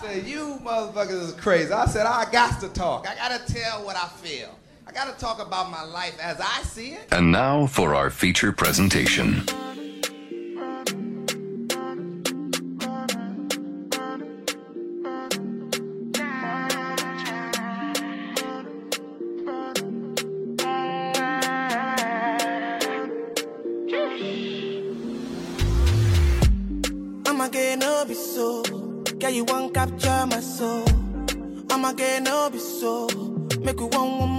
said, you motherfuckers is crazy. I said, I got to talk. I got to tell what I feel. I got to talk about my life as I see it. And now for our feature presentation. No be so. Make you one one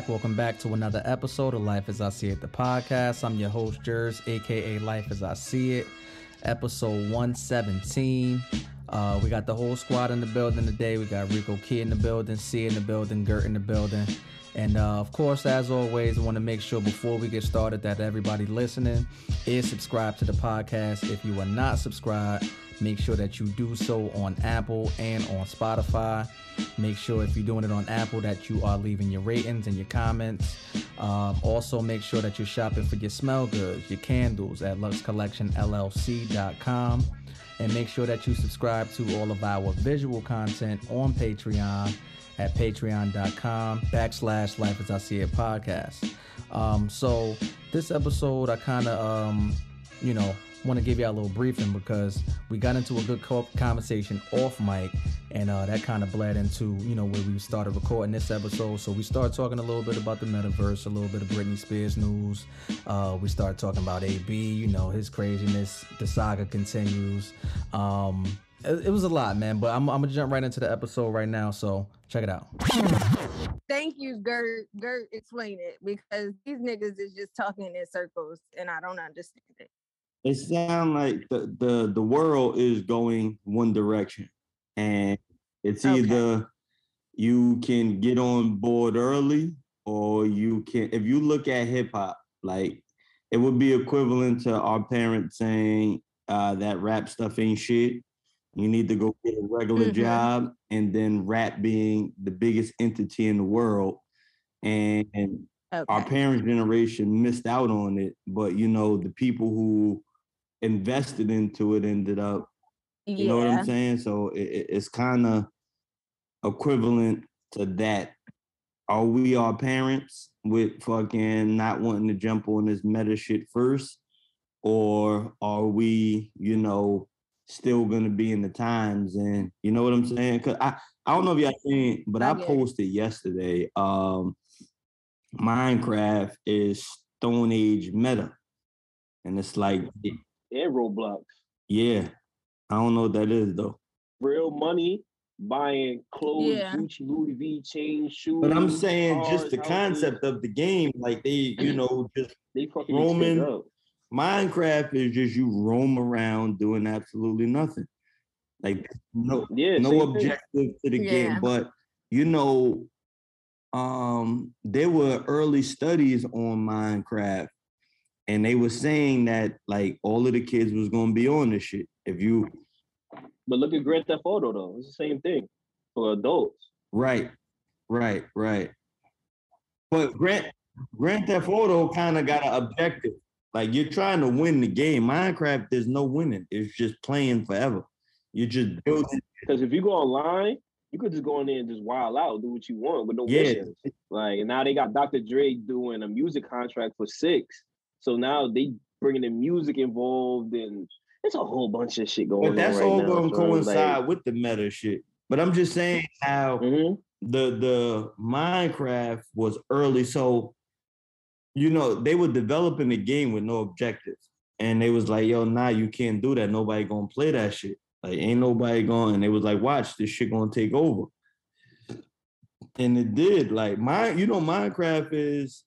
back. Welcome back to another episode of Life as I See It, the podcast. I'm your host, Jers, aka Life as I See It, episode 117. Uh, we got the whole squad in the building today. We got Rico Key in the building, C in the building, Gert in the building. And uh, of course, as always, I want to make sure before we get started that everybody listening is subscribed to the podcast. If you are not subscribed, make sure that you do so on Apple and on Spotify. Make sure if you're doing it on Apple that you are leaving your ratings and your comments. Um, also, make sure that you're shopping for your smell goods, your candles at luxcollectionllc.com. And make sure that you subscribe to all of our visual content on Patreon at patreon.com backslash life as I see it podcast. Um, so this episode, I kind of, um, you know, want to give you a little briefing because we got into a good co- conversation off mic and uh, that kind of bled into, you know, where we started recording this episode. So we started talking a little bit about the metaverse, a little bit of Britney Spears news. Uh, we started talking about AB, you know, his craziness. The saga continues. Um, it, it was a lot, man, but I'm, I'm gonna jump right into the episode right now. So check it out. Thank you, Gert. Gert, explain it because these niggas is just talking in circles and I don't understand it. It sounds like the, the the world is going one direction and it's Okay. either you can get on board early or you can if you look at hip hop like it would be equivalent to our parents saying uh, that rap stuff ain't shit you need to go get a regular Mhm. job and then rap being the biggest entity in the world and, and Okay. our parents' generation missed out on it, but you know, the people who invested into it ended up, you know what I'm saying? So it, it- it's kind of equivalent to that. Are we our parents with fucking not wanting to jump on this meta shit first? Or are we, you know, still gonna be in the times? And you know what I'm saying? Cause I, I don't know if y'all seen, but I I get it. posted yesterday. Um Minecraft is Stone Age meta. And it's like, and Roblox. yeah, I don't know what that is though. Real money, buying clothes, Yeah. Gucci, Louis V, chains, shoes. But I'm saying just the houses. concept of the game, like they, you know, just They fucking Roman- Roman. Minecraft is just you roam around doing absolutely nothing. Like no Yeah, no same thing. objective to the game. But you know, um, there were early studies on Minecraft, and they were saying that like all of the kids was gonna be on this shit. If you But look at Grand Theft Auto though. It's the same thing for adults. right, right, right. But Grand Grand Theft Auto kind of got an objective. Like you're trying to win the game. Minecraft, there's no winning. It's just playing forever. You're just building. Because if you go online, you could just go in there and just wild out, do what you want with no Yeah. missions. Like, and now they got Dr. Dre doing a music contract for six. So now they bringing the music involved, and it's a whole bunch of shit going But that's on right all going to it's like- coincide with the meta shit. But I'm just saying how Mhm. the the Minecraft was early, so you know they were developing the game with no objectives, and they was like, "Yo, nah, you can't do that. Nobody gonna play that shit. Like, ain't nobody going." And they was like, "Watch, this shit gonna take over," and it did. Like, my, you know, Minecraft is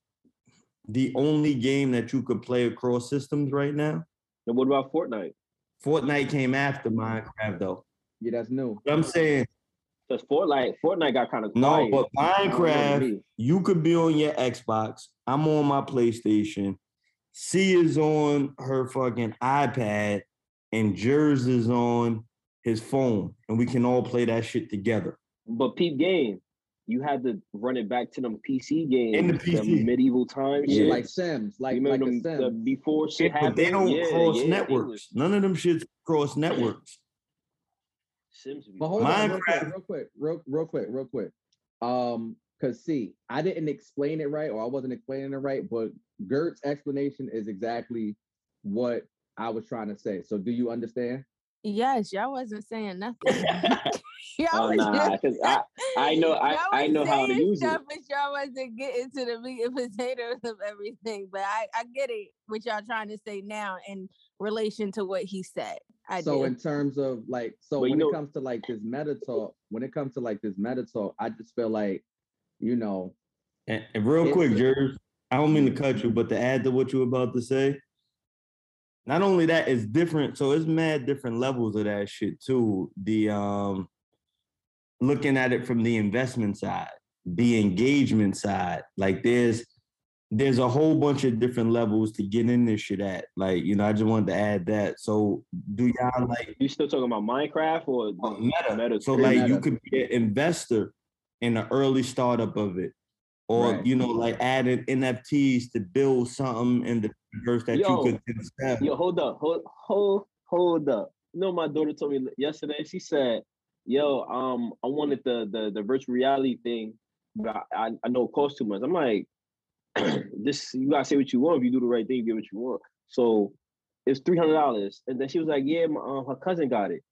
the only game that you could play across systems right now. And what about Fortnite? Fortnite came after Minecraft, though. Yeah, that's new. But I'm saying Because Fortnite, Fortnite got kind of no, but I don't know, Minecraft. you could be on your Xbox. I'm on my PlayStation. C is on her fucking iPad, and Jers is on his phone, and we can all play that shit together. But peep game, you had to run it back to them PC games, In the PC. medieval times. Yeah, like Sims, like you like remember the them, Sims. the before shit But happened. they don't Yeah, cross yeah, networks. was- None of them shits cross networks. Sims But hold on, real quick, Minecraft- real quick, real, real quick, real quick. Um, cause see, I didn't explain it right, or I wasn't explaining it right, but Gert's explanation is exactly what I was trying to say. So do you understand? Yes, y'all wasn't saying nothing. y'all Oh was nah, just- because I I know I, I know how to use stuff, it. But y'all wasn't getting to the meat and potatoes of everything. But I, I get it what y'all trying to say now in relation to what he said. I so do. in terms of like, so But when know- it comes to like this meta talk, when it comes to like this meta talk, I just feel like, you know, And, and real quick, a- I don't mean to hmm. cut you, but to add to what you were about to say, not only that, it's different. So it's mad different levels of that shit too. The um looking at it from the investment side, the engagement side. Like there's there's a whole bunch of different levels to get in this shit at. Like, you know, I just wanted to add that. So do y'all like You still talking about Minecraft or Oh, meta. Meta So like you could be an investor in the early startup of it. Or Right. you know, like adding NFTs to build something in the verse that Yo. you could then. Yo, hold up, hold hold hold up. You know, my daughter told me yesterday. She said, "Yo, um, I wanted the the the virtual reality thing, but I, I know it costs too much." I'm like, "This you gotta say what you want. If you do the right thing, you get what you want." So it's three hundred dollars, and then she was like, "Yeah, my, um, her cousin got it."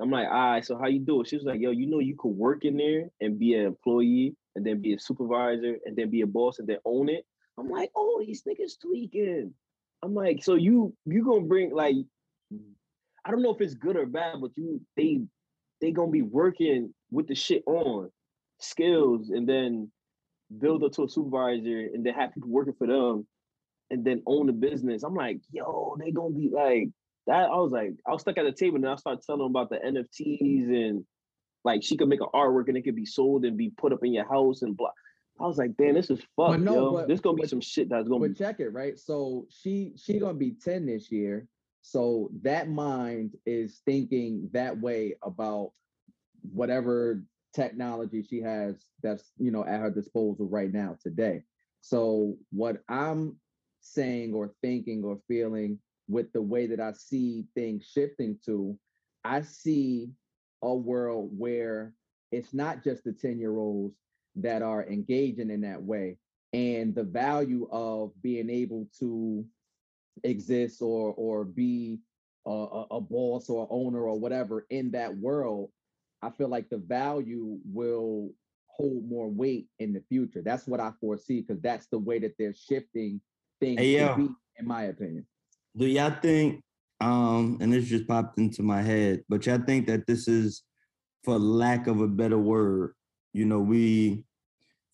I'm like, "All right, so how you do it?" She was like, "Yo, you know, you could work in there and be an employee, and then be a supervisor, and then be a boss, and then own it." I'm like, "Oh, these niggas tweaking." I'm like, so you you gonna bring like I don't know if it's good or bad, but you they they gonna be working with the shit on skills and then build up to a supervisor and then have people working for them and then own the business. I'm like, yo, they gonna be like that. I was like, I was stuck at the table and I started telling them about the NFTs and like she could make an artwork and it could be sold and be put up in your house and blah. I was like, damn, this is fucked, no, yo. but- this gonna be but- some shit that's gonna but be check it right? So she she gonna be 10 this year. So that mind is thinking that way about whatever technology she has that's you know at her disposal right now today. So what i'm saying or thinking or feeling with the way that i see things shifting to i see a world where it's not just the 10 year olds that are engaging in that way and the value of being able to exist or or be a, a, boss or owner or whatever in that world i feel like the value will hold more weight in the future that's what i foresee because that's the way that they're shifting things Hey, yo. be in my opinion Do y'all think, um, and this just popped into my head, but y'all think that this is, for lack of a better word, you know, we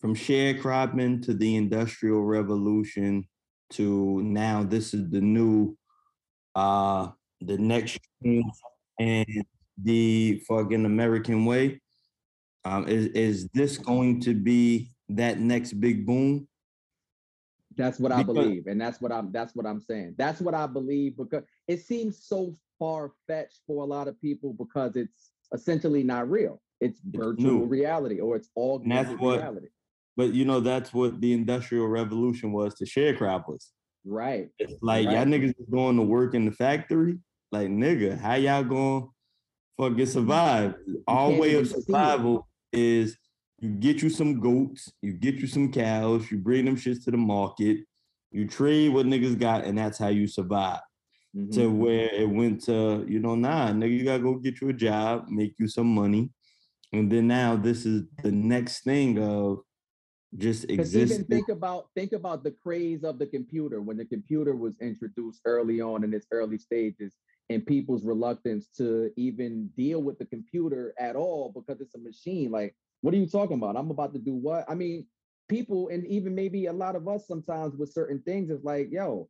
from sharecropping to the industrial revolution to now this is the new uh the next and the fucking American way. Um, is is this going to be that next big boom? That's what I believe, and that's what I'm. That's what I'm saying. That's what I believe because it seems so far fetched for a lot of people because it's essentially not real. It's virtual new. reality or it's augmented what- reality. But you know, that's what the industrial revolution was to sharecroppers. Right. It's like y'all niggas is going to work in the factory. Like nigga, how y'all going to fucking survive? Our can't way of even see it. survival is you get you some goats, you get you some cows, you bring them shits to the market, you trade what niggas got, and that's how you survive. Mhm. To where it went to, you know, nah, nigga, you gotta go get you a job, make you some money, and then now this is the next thing of just existing. think about think about the craze of the computer when the computer was introduced early on in its early stages, and people's reluctance to even deal with the computer at all because it's a machine. Like, what are you talking about? I'm about to do what? I mean, people and even maybe a lot of us sometimes with certain things is like, yo,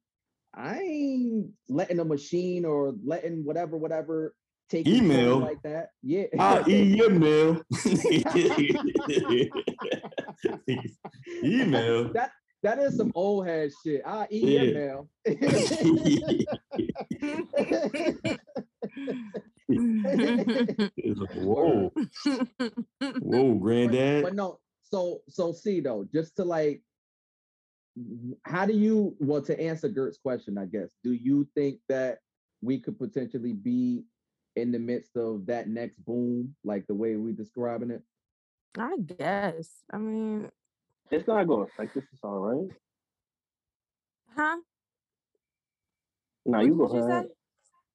I ain't letting a machine or letting whatever, whatever take Email. like that. Yeah. I'll eat your meal. Email. That that is some old head shit. I eat Yeah. your mail. Whoa, whoa, granddad. but no, so so see though, just to like how do you well to answer Gert's question, I guess, do you think that we could potentially be in the midst of that next boom, like the way we're describing it? I guess. I mean, It's not gonna affect us. It's all right. huh? Now What you go you ahead. say?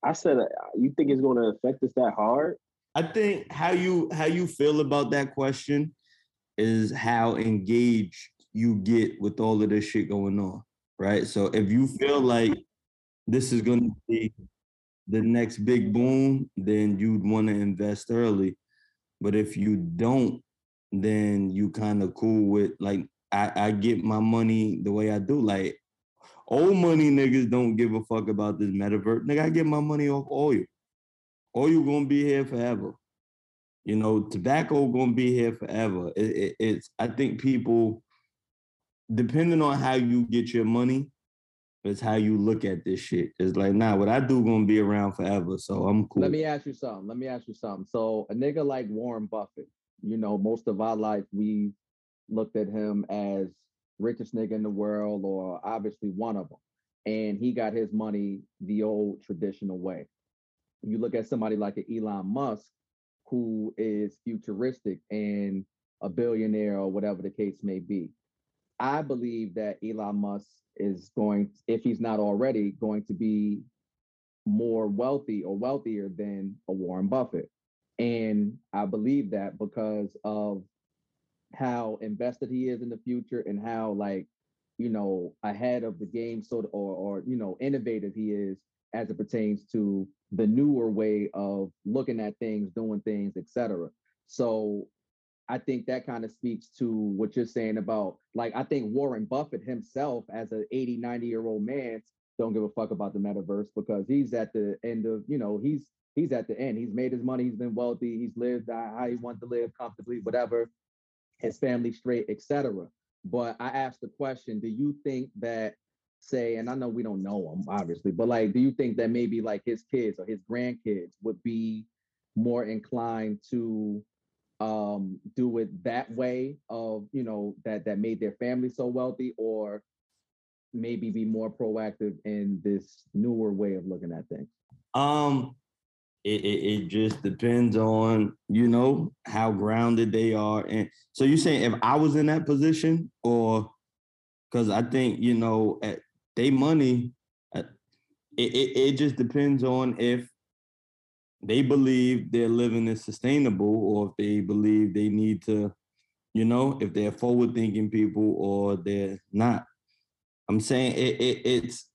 I said, uh, you think it's gonna affect us that hard? I think how you how you feel about that question is how engaged you get with all of this shit going on, right? So if you feel like this is going to be the next big boom, then you'd want to invest early. But if you don't, then you kind of cool with like I, I get my money the way I do. Like old money niggas don't give a fuck about this metaverse. Nigga, I get my money off oil. Oil gonna be here forever. You know, tobacco gonna be here forever. It, it- it's I think people, depending on how you get your money, is how you look at this shit. It's like, nah, what I do gonna be around forever. So I'm cool. Let me ask you something. Let me ask you something. So a nigga like Warren Buffett, you know, most of our life we looked at him as richest nigga in the world, or obviously one of them. And he got his money the old traditional way. You look at somebody like an Elon Musk, who is futuristic and a billionaire or whatever the case may be. I believe that Elon Musk is going, if he's not already, going to be more wealthy or wealthier than a Warren Buffett. And I believe that because of how invested he is in the future and how like, you know, ahead of the game sort of or or you know, innovative he is as it pertains to the newer way of looking at things, doing things, etc. So I think that kind of speaks to what you're saying about like I think Warren Buffett himself as an 80, 90 year old man don't give a fuck about the metaverse because he's at the end of, you know, he's he's at the end. He's made his money, he's been wealthy, he's lived how he to live comfortably, whatever, his family straight, etc. But I asked the question, do you think that say, and I know we don't know him obviously, but like, do you think that maybe like his kids or his grandkids would be more inclined to um do it that way of you know that that made their family so wealthy or maybe be more proactive in this newer way of looking at things? Um, it, it, it just depends on you know how grounded they are, and so you're saying if I was in that position, or because I think you know at they money, it, it it just depends on if they believe their living is sustainable, or if they believe they need to, you know, if they're forward thinking people or they're not. I'm saying it, it it's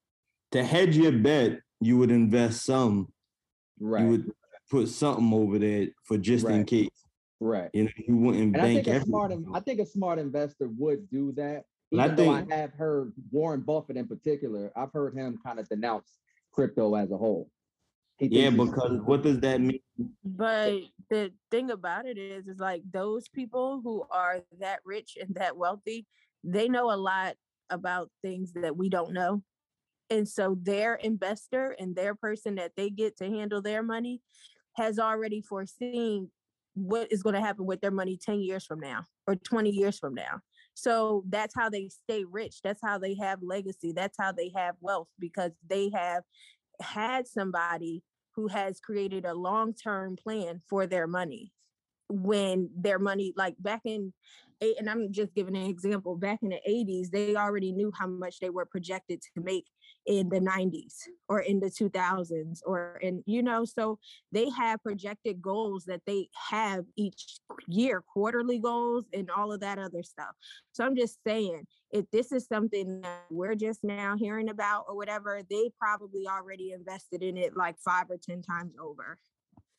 to hedge your bet, you would invest some right you would put something over there for just in case. right You know, you wouldn't and i bank think a smart everything. i think a smart investor would do that And I even though think- i have heard warren buffett in particular i've heard him kind of denounce crypto as a whole He Yeah, thinks it's- because what does that mean? But the thing about it is, is like those people who are that rich and that wealthy, they know a lot about things that we don't know. And so their investor and their person that they get to handle their money has already foreseen what is going to happen with their money 10 years from now or 20 years from now. So that's how they stay rich. That's how they have legacy. That's how they have wealth because they have had somebody who has created a long-term plan for their money. When their money like back in and i'm just giving an example back in the 80s they already knew how much they were projected to make in the 90s or in the 2000s or in you know so they have projected goals that they have each year quarterly goals and all of that other stuff. So i'm just saying if this is something that we're just now hearing about or whatever they probably already invested in it like five or ten times over.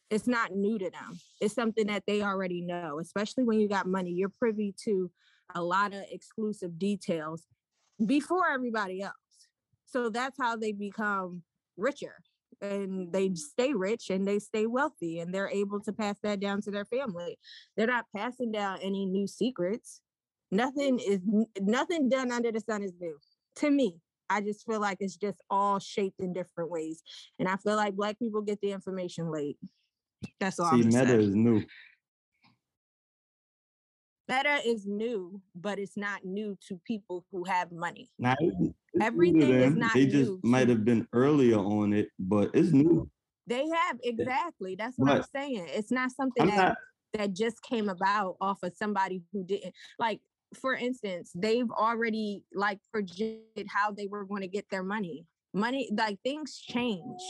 It's not new to them. It's something that they already know especially when you got money. You're privy to a lot of exclusive details before everybody else so that's how they become richer and they stay rich and they stay wealthy and they're able to pass that down to their family. They're not passing down any new secrets. Nothing is nothing done under the sun is new to me. I just feel like it's just all shaped in different ways. And I feel like black people get the information late. That's all. See, meta is new. Meta is new, but it's not new to people who have money. Now, it's new to Everything is not They just might have been earlier on it, but it's new. They have exactly. That's what I'm saying. It's not something I'm that not. that just came about off of somebody who didn't like for instance they've already like projected how they were going to get their money money like things change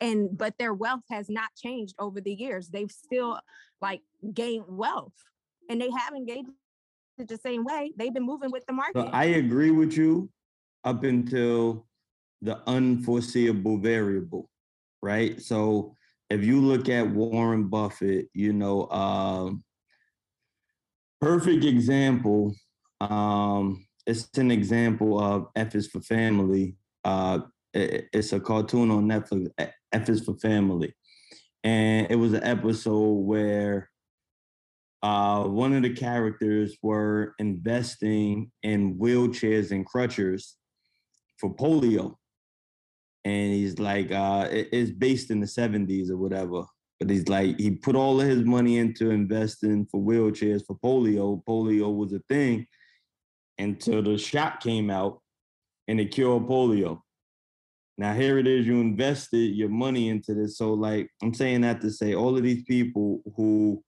and but their wealth has not changed over the years they've still like gained wealth and they haven't gained it the same way they've been moving with the So market I agree with you up until the unforeseeable variable, right? So if you look at Warren Buffett, you know, um, perfect example. Um, it's an example of F is for family. Uh, it- it's a cartoon on Netflix. F is for family, and it was an episode where uh, one of the characters were investing in wheelchairs and crutches for polio. And he's like, uh, it- it's based in the 70s or whatever. But he's like, he put all of his money into investing for wheelchairs for polio. Polio was a thing until the shot came out and it cured polio. Now here it is, you invested your money into this. So like I'm saying that to say all of these people who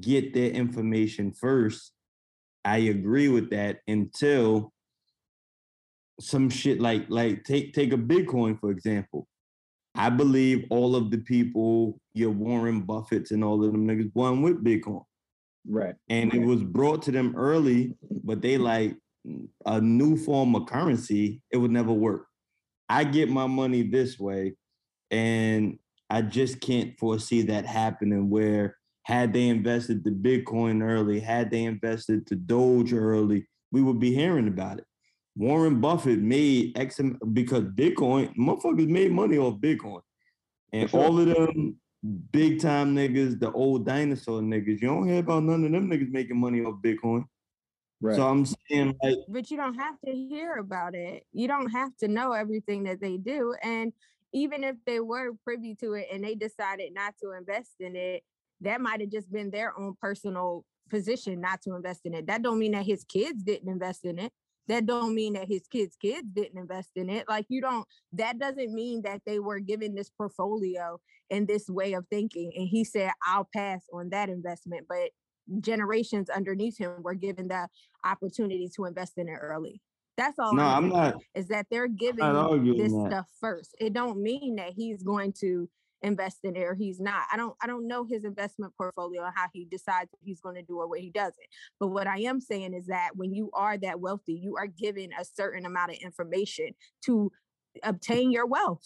get their information first. I agree with that until some shit like like take take a Bitcoin for example. I believe all of the people, your Warren Buffetts and all of them niggas won with Bitcoin. Right. And it was brought to them early, but they like a new form of currency, it would never work. I get my money this way, and I just can't foresee that happening where had they invested the Bitcoin early, had they invested the Doge early, we would be hearing about it. Warren Buffett made X because Bitcoin, motherfuckers made money off Bitcoin. And sure. all of them big time niggas, the old dinosaur niggas, you don't hear about none of them niggas making money off Bitcoin. Right. So I'm saying like but you don't have to hear about it. You don't have to know everything that they do. And even if they were privy to it and they decided not to invest in it, that might have just been their own personal position not to invest in it. That don't mean that his kids didn't invest in it. That don't mean that his kids' kids didn't invest in it. Like you don't, that doesn't mean that they were given this portfolio and this way of thinking. And he said, I'll pass on that investment. But generations underneath him were given the opportunity to invest in it early. That's all. no, I'm saying, not Is that they're giving this that. stuff first. It don't mean that he's going to invest in it or he's not. I don't. I don't know his investment portfolio and how he decides what he's going to do or what he doesn't. But what I am saying is that when you are that wealthy, you are given a certain amount of information to obtain your wealth.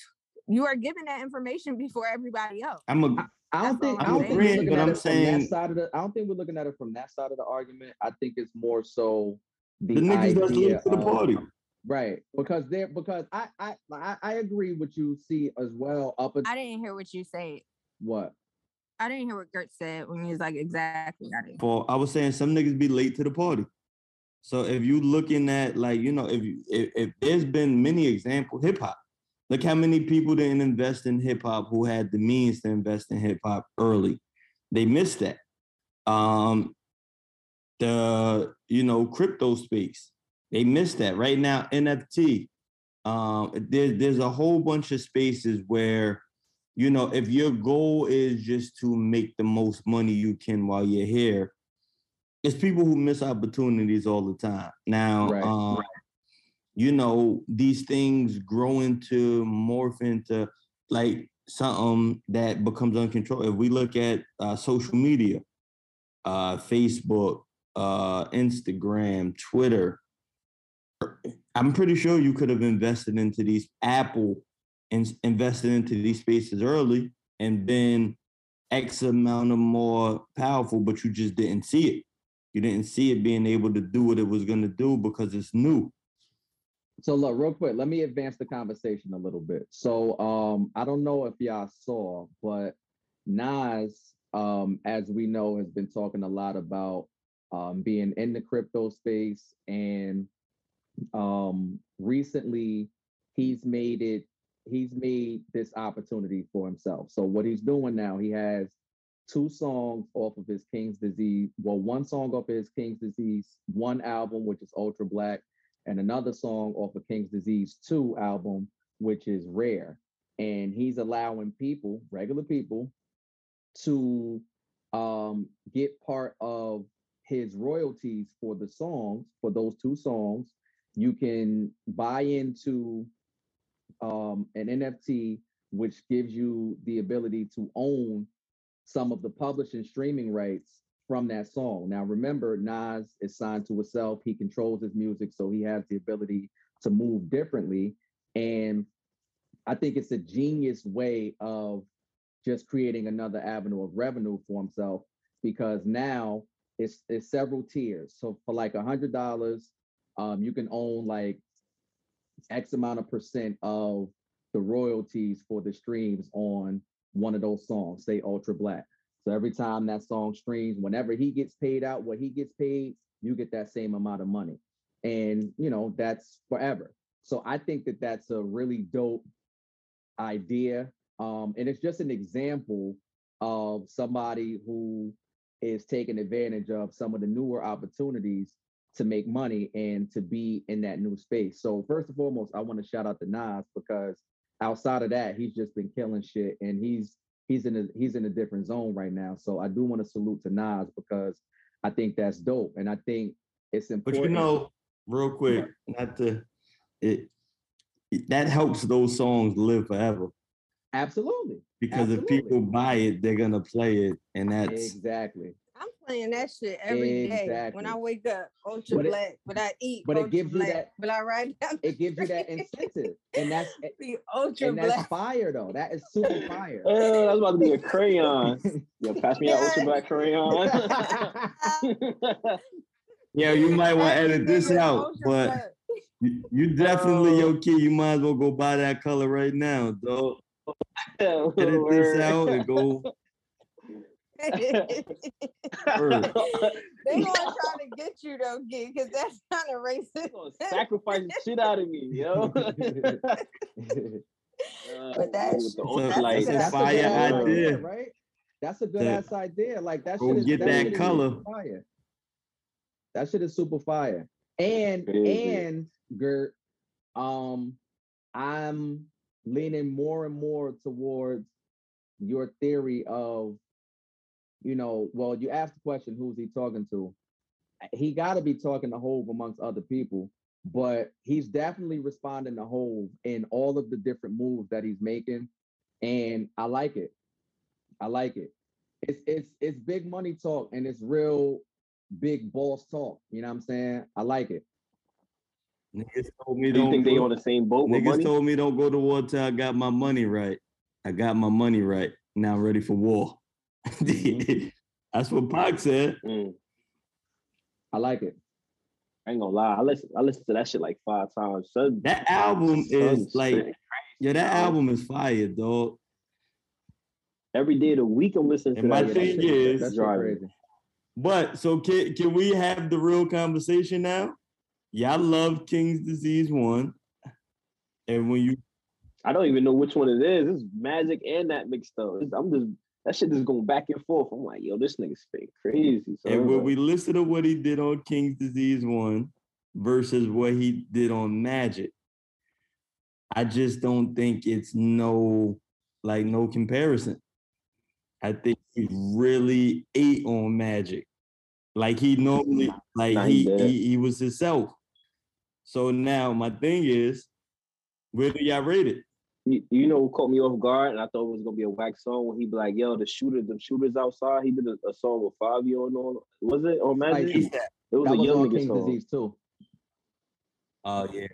You are given that information before everybody else. I'm a I don't think all I I'm don't think agreeing, we're looking but at I'm it from saying- that side of the. I don't think we're looking at it from that side of the argument. I think it's more so the, the niggas that's idea late to the of- party. Right? Because they're because I I I, I agree with you. See as well up at I didn't hear what you said. what I didn't hear what Gert said when he was like, exactly. I didn't. For I was saying some niggas be late to the party. So if you looking at like you know if you if, if there's been many examples hip hop, look how many people didn't invest in hip hop who had the means to invest in hip hop early. They missed that. Um, the you know crypto space they missed that right now nft um there's there's a whole bunch of spaces where you know if your goal is just to make the most money you can while you're here it's people who miss opportunities all the time now Right. um you know, these things grow into morph into like something that becomes uncontrolled. If we look at uh, social media, uh, Facebook, uh, Instagram, Twitter, I'm pretty sure you could have invested into these Apple and invested into these spaces early and been X amount of more powerful, but you just didn't see it. You didn't see it being able to do what it was going to do because it's new. So look, real quick, let me advance the conversation a little bit. So um, I don't know if y'all saw, but Nas, um, as we know, has been talking a lot about um, being in the crypto space, and um, recently he's made it. He's made this opportunity for himself. So what he's doing now, he has two songs off of his King's Disease. Well, one song off of his King's Disease, one album, which is Ultra Black, and another song off of King's Disease 2 album, which is Rare. And he's allowing people, regular people, to um, get part of his royalties for the songs, for those two songs. You can buy into um, an NFT, which gives you the ability to own some of the publishing streaming rights from that song. Now, remember, Nas is signed to himself. He controls his music, so he has the ability to move differently. And I think it's a genius way of just creating another avenue of revenue for himself because now it's it's several tiers. So for like a hundred dollars, um, you can own like X amount of percent of the royalties for the streams on one of those songs, say Ultra Black. So every time that song streams, whenever he gets paid out what he gets paid, you get that same amount of money. And, you know, that's forever. So I think that that's a really dope idea. Um, and it's just an example of somebody who is taking advantage of some of the newer opportunities to make money and to be in that new space. So first and foremost, I want to shout out to Nas because outside of that, he's just been killing shit and he's he's in a he's in a different zone right now. So I do want to salute to Nas because I think that's dope, and I think it's important. But you know, real quick, not to it, that helps those songs live forever absolutely, because if people buy it, they're gonna play it, and that's exactly. I'm playing that shit every day when I wake up. Ultra But it- black, but I eat. but it ultra gives you that- But I write down. It gives you that incentive, and that's the ultra and that's black. fire though. That is super fire. Uh, oh, that's about to be a crayon. Yo, pass me that ultra black crayon. yeah. You might want to edit this out, but black. you, you definitely Oh. yo kid. You might as well go buy that color right now, dog. Edit this out and go. Word. they gonna try to get you though, kid, because that's kind of racist. gonna sacrifice the shit out of me, yo. But that's- with the So- that's light. a That's fire good ass idea. right? That's a good To ass idea. Like that go shit is get that shit color. Fire. That shit is super fire. And and Gert, um, I'm leaning more and more towards your theory of, you know, well, you asked the question, who's he talking to? He got to be talking to Hove amongst other people, but he's definitely responding to Hove in all of the different moves that he's making, and I like it. I like it. It's it's it's big money talk and it's real big boss talk. You know what I'm saying? I like it. Niggas told me Do you don't. think they go- on the same boat with Niggas money? told me don't go to war till I got my money right. I got my money right. Now I'm ready for war. That's what Pac said. Mm, I like it. I ain't gonna lie. I listen. I listened to that shit like five times. Son, That album is like, yeah, that album is fire, dog. every day of the week I'm listening to And my that. thing shit- is- that shit Driving. crazy. But so can can we have the real conversation now? Y'all love King's Disease one, and when you I don't even know which one it is. It's Magic and that mixed up. It's- I'm just that shit just going back and forth. I'm like, yo, this nigga spit crazy. So and when we listen to what he did on King's Disease one versus what he did on Magic, I just don't think it's no like no comparison. I think he really ate on Magic, like he normally like Nah, he he, he was himself. So now my thing is, where do y'all rate it? You, you know what caught me off guard, and I thought it was gonna be a whack song when he be like, "Yo, the shooters, the shooters outside." He did a, a song with Fivio and all. Was it on Magic? Like, it was that a was young on nigga King's song. Disease too. Oh yeah.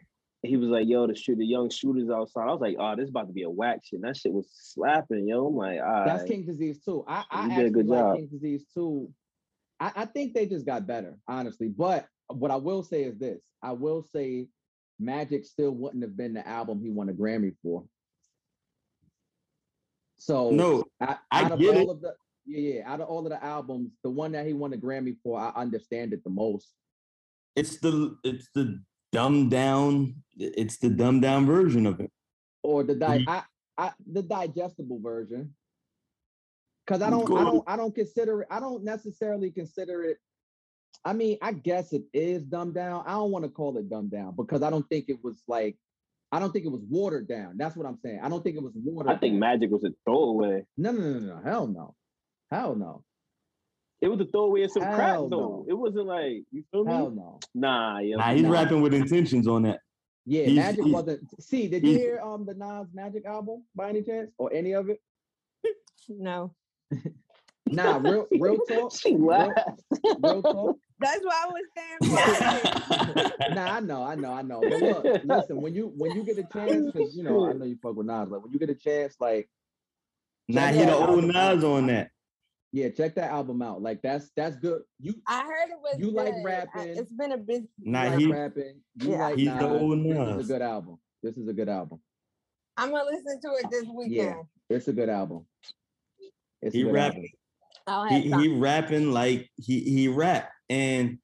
He was like, "Yo, the shoot, the young shooters outside." I was like, "Oh, this about to be a whack shit." That shit was slapping, yo. I'm like, "All That's King Disease too. I, I You did a actually good like job. King Disease too. I, I think they just got better, honestly. But what I will say is this: I will say, Magic still wouldn't have been the album he won a Grammy for. So No, I, I out of get all it. of the yeah, yeah, out of all of the albums, the one that he won a Grammy for, I understand it the most. It's the it's the dumbed down. It's the dumbed down version of it. or the di- Ye- I, I the digestible version. Cause I don't I don't I don't consider it, I don't necessarily consider it. I mean, I guess it is dumbed down. I don't want to call it dumbed down because I don't think it was like I don't think it was watered down. That's what I'm saying. I don't think it was watered I think down. Magic was a throwaway. No, no, no, no, no. Hell no. Hell no. It was a throwaway of some crack Hell though. no. It wasn't like you feel me? Hell no. Nah, yo. Nah, he's Nah. rapping with intentions on that. Yeah, He's- Magic he's- wasn't. See, did you hear um the Nas Magic album by any chance or any of it? No. Nah, real real talk. she Real, laughed. real talk. That's why I was saying quiet. nah, I know, I know, I know. But look, listen, when you when you get a chance, because you know, I know you fuck with Nas, like when you get a chance, like Nah, check he the old album. Nas on that. yeah, check that album out. Like that's that's good. You I heard it was You like good. I- rapping. It's been a busy. Nah, like he- rapping, you Yeah. like He's the Nas, old This is Nas. a good album. This is a good album. I'm gonna listen to it this weekend. Yeah, It's a good album. It's He a good rap- album. I'll have he, he rapping like he he rap and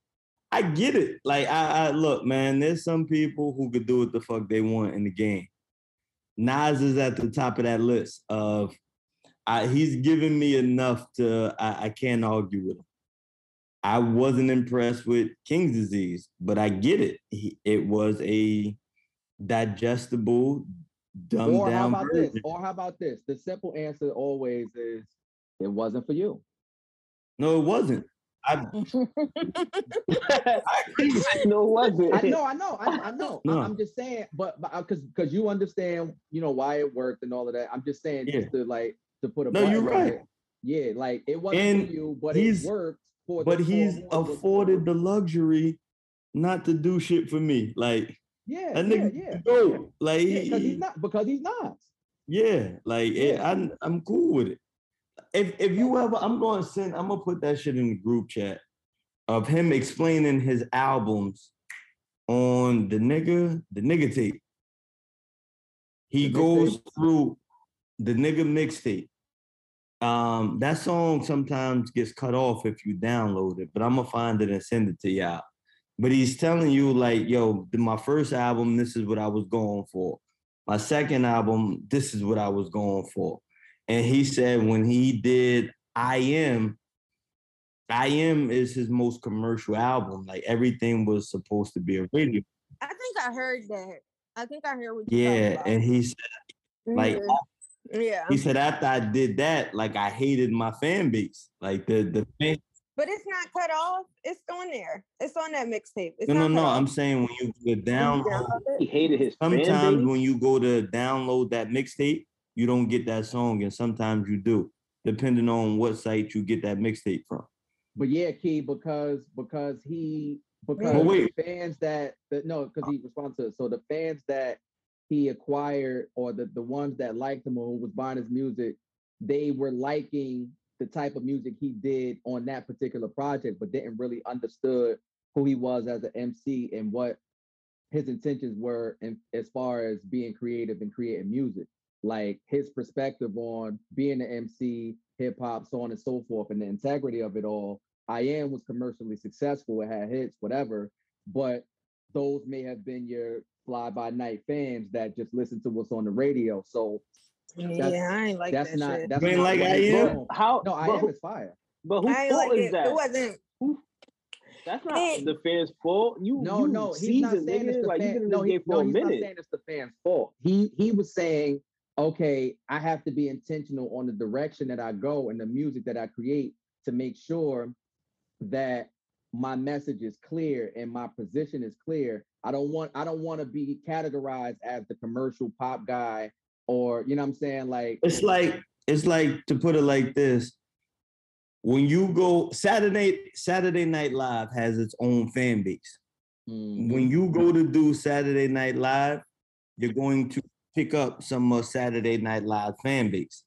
I get it. Like I, I look, man. There's some people who could do what the fuck they want in the game. Nas is at the top of that list of. I, he's given me enough to I, I can't argue with him. I wasn't impressed with King's disease, but I get it. He, it was a digestible, dumbed Or how down about version. this? Or how about this? The simple answer always is it wasn't for you. No, it wasn't. I, no, wasn't. I know, I know, I, I know. I- No. I'm just saying, but because uh, because you understand, you know why it worked and all of that. I'm just saying, Yeah. just to like to put a No, you're right. it. Yeah, like it wasn't And for you, but it he's- worked for. but the he's afforded the luxury not to do shit for me. Like Yeah, that yeah, nigga yeah. go. Like Yeah, because he's not because he's not. yeah, like it- Yeah. I'm I'm cool with it. If if you ever, I'm gonna send. I'm gonna put that shit in the group chat of him explaining his albums on the nigga the nigga tape. He The goes mixtape? through the nigga mixtape. Um, that song sometimes gets cut off if you download it, but I'm gonna find it and send it to y'all. But he's telling you, like, yo, my first album, this is what I was going for. My second album, this is what I was going for. And he said when he did I Am, I Am is his most commercial album. Like everything was supposed to be a radio. I think I heard that. I think I heard what you Yeah. And he said, like, Mhm. yeah. he said after I did that, like I hated my fan base. Like the the fan, But it's not cut off. It's on there. It's on that mixtape. It's no, no, not no. cut off. I'm saying when you go download, download he hated his fan sometimes base. when you go to download that mixtape, you don't get that song, and sometimes you do, depending on what site you get that mixtape from. But yeah, Key, because because he because the fans that, that no, because he responds to. So the fans that he acquired or the, the ones that liked him or who was buying his music, they were liking the type of music he did on that particular project, but didn't really understood who he was as an MC and what his intentions were in, as far as being creative and creating music. Like his perspective on being an MC, hip hop, so on and so forth, and the integrity of it all. I am was commercially successful, it had hits, whatever, but those may have been your fly by night fans that just listen to what's on the radio. So that's- yeah, I ain't like that's that not shit. that's not like I it's Am? on. How? No, I but am who- is fire. But whose I fault like is it. that? It wasn't. That's not Man. the fans' fault. You No, you no, he's not seasoned, saying it's the like you fan. been No, he, for no, a he's not minute. saying it's the fans' fault. He he was saying, okay, I have to be intentional on the direction that I go and the music that I create to make sure that my message is clear and my position is clear. I don't want I don't want to be categorized as the commercial pop guy or you know what I'm saying like It's like it's like to put it like this. When you go Saturday Saturday Night Live has its own fan base. Mhm. When you go to do Saturday Night Live, you're going to pick up some of Saturday Night Live fan base.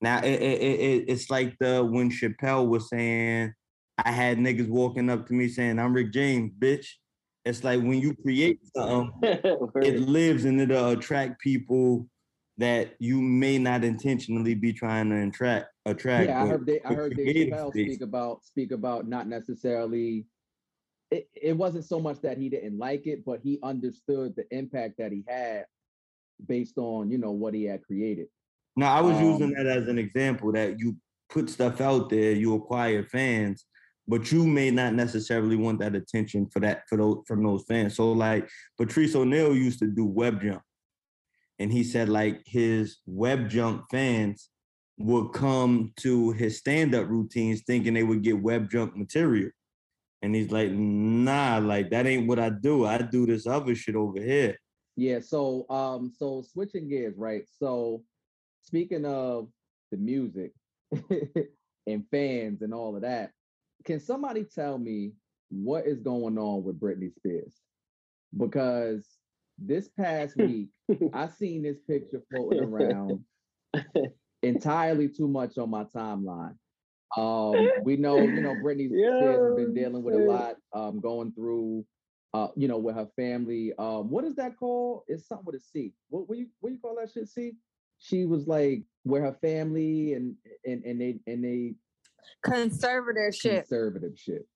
Now it, it, it, it- it's like the when Chappelle was saying, I had niggas walking up to me saying, I'm Rick James, bitch. It's like when you create something, it lives and it'll attract people that you may not intentionally be trying to attract. attract yeah, I heard Dave, I heard Dave Chappelle space- speak about speak about not necessarily. It, it wasn't so much that he didn't like it, but he understood the impact that he had based on you know what he had created. No, I was using Um, that as an example that you put stuff out there, you acquire fans, but you may not necessarily want that attention for that for those from those fans. So like Patrice O'Neal used to do Web Junk, and he said like his Web Junk fans would come to his stand-up routines thinking they would get Web Junk material. And he's like, nah, like that ain't what I do. I do this other shit over here. Yeah, so um, so switching gears, right? So speaking of the music and fans and all of that, can somebody tell me what is going on with Britney Spears? Because this past week, I seen this picture floating around entirely too much on my timeline. Um, we know, you know, Britney Spears has been dealing with a lot, um, going through, uh, you know, with her family. Um, what is that called? It's something with a C. What, what you what you call that shit? C. She was like where her family and and and they and they Conservatorship. conservative shit.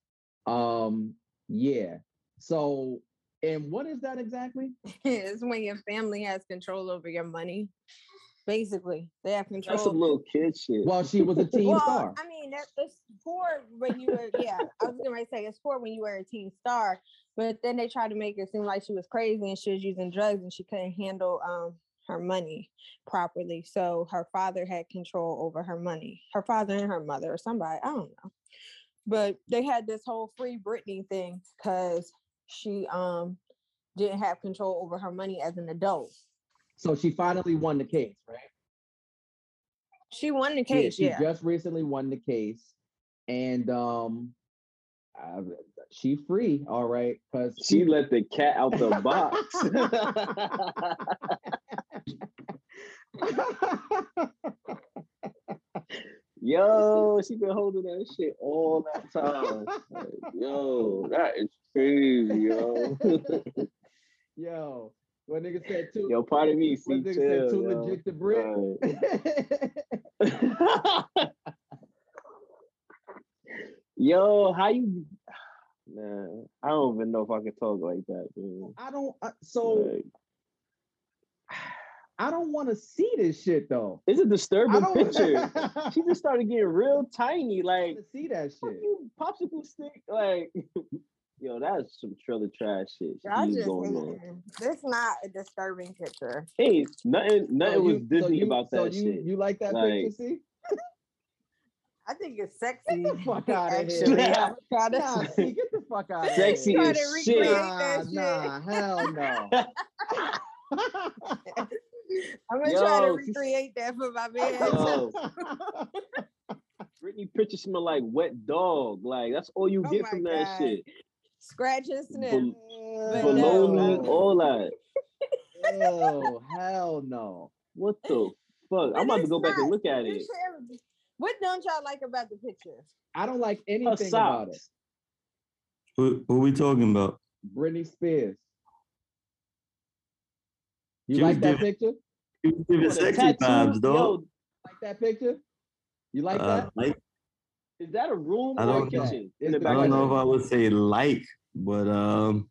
Um, yeah. So, and what is that exactly? it's when your family has control over your money. Basically, they have control. That's some little kid shit. Well, she was a teen well, star. I mean, that, it's for when you were, yeah, I was gonna say it's for when you were a teen star, but then they tried to make it seem like she was crazy and she was using drugs and she couldn't handle um her money properly. So her father had control over her money, her father and her mother or somebody, I don't know. But they had this whole free Britney thing because she um didn't have control over her money as an adult. So she finally won the case, right? She won the Yeah, case, she yeah. just recently won the case, and um, uh, she free, all right, because She let the cat out the box. Yo, she been holding that shit all that time. Like, yo, that is crazy, yo. yo, what nigga said too? yo, pardon me, see, what nigga chill, said too yo. legit to brick. Right. yo, how you? Man, I don't even know if I can talk like that, dude. I don't. Uh, so Like, I don't want to see this shit though. it's a disturbing picture. She just started getting real tiny, like want to see that shit. you popsicle stick, like yo, that's some trailer trash shit. Y'all just going on. hating. this not a disturbing picture. Hey, nothing, nothing So was you- so Disney you- about so that you, shit. You like that Like- picture? See? I think it's sexy. Get the fuck outta here. actually. I'm trying to- Nah, see, get the fuck out of Sexy here. Try as to shit. recreate Nah, that shit. nah, hell no. I'm gonna try to recreate that for my man. Yo, Britney picture smell like wet dog. Like that's all you Oh get my from that shit. Scratch and sniff. Bal- Baloney, no. all that. Ew, hell no. What the fuck? I'm about to it's go back and look at you it. Should- What don't y'all like about the picture? I don't like anything about it. socks. Who, who we talking about? Britney Spears. You She was like that giving- picture? You was giving Yo, sexy tattoo- vibes, dog. Yo, Like that picture? You like Uh, that? like, is that a room I or a don't know. kitchen in the the back? I don't of know if I would say like, but um,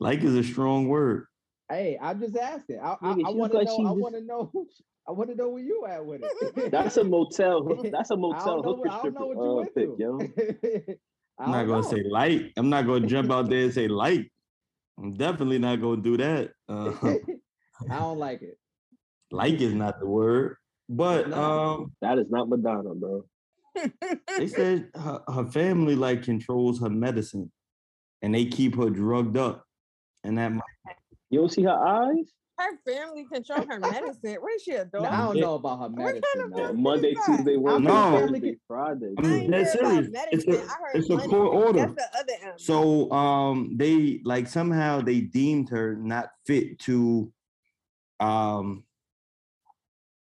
like is a strong word. Hey, I'm just asking. I, I, Nigga, I she want to like know. she I just- want to know. I want to know where you at with it. That's a motel. That's a motel don't know. hooker what- I don't stripper know what you uh, went pic, through. yo. I I'm not gonna know. say light. I'm not gonna jump out there and say light. I'm definitely not gonna do that. Uh, I don't like it. like is not the word, but not. um, That is not Madonna, bro. they said her, her family like controls her medicine. and they keep her drugged up. And that You don't see her eyes? Her family control her medicine. Where's she a dog? Now, I don't Yeah. know about her medicine. kind of though. Monday, that? Tuesday, Wednesday, No. Thursday, Friday. I'm I dead hear about serious. It's medicine. a, I heard it's a court order. That's the other So um they like somehow they deemed her not fit to um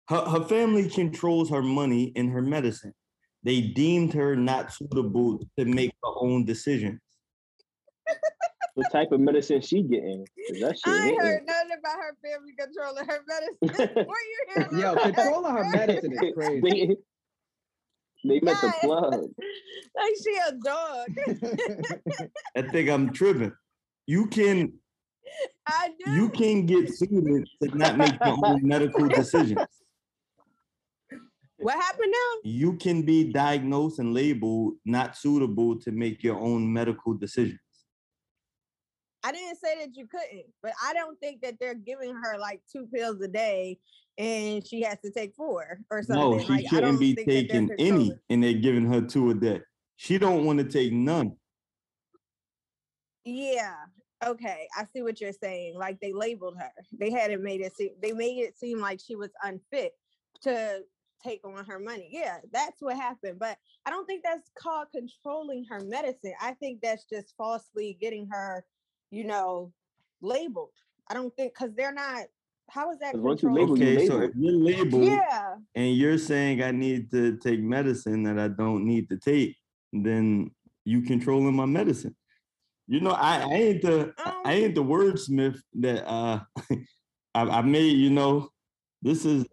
her, her family controls her money and her medicine. They deemed her not suitable to make her own decisions. What type of medicine she getting? 'Cause That shit I ain't hitting. heard nothing about her family controlling her medicine. Where you hearing Yo, controlling her medicine is crazy. they, they met the Yes. plug. Like she a dog. I think I'm tripping. You can I do. you can get sued to not make your own medical decisions. What happened now? You can be diagnosed and labeled not suitable to make your own medical decisions. I didn't say that you couldn't, but I don't think that they're giving her like two pills a day and she has to take four or something. No, she like, shouldn't be think that they're taking any, and they're giving her two a day. She don't want to take none. Yeah. Okay. I see what you're saying. Like they labeled her. They hadn't made it seem they made it seem like she was unfit to take on her money. Yeah, that's what happened. But I don't think that's called controlling her medicine. I think that's just falsely getting her, you know, labeled. I don't think because they're not How is that? once you controlling? label, you Okay, so if you're labeled Yeah. and you're saying I need to take medicine that I don't need to take, then you controlling my medicine. You know, I, I ain't the Um, I ain't the wordsmith that uh I, I made. You know, this is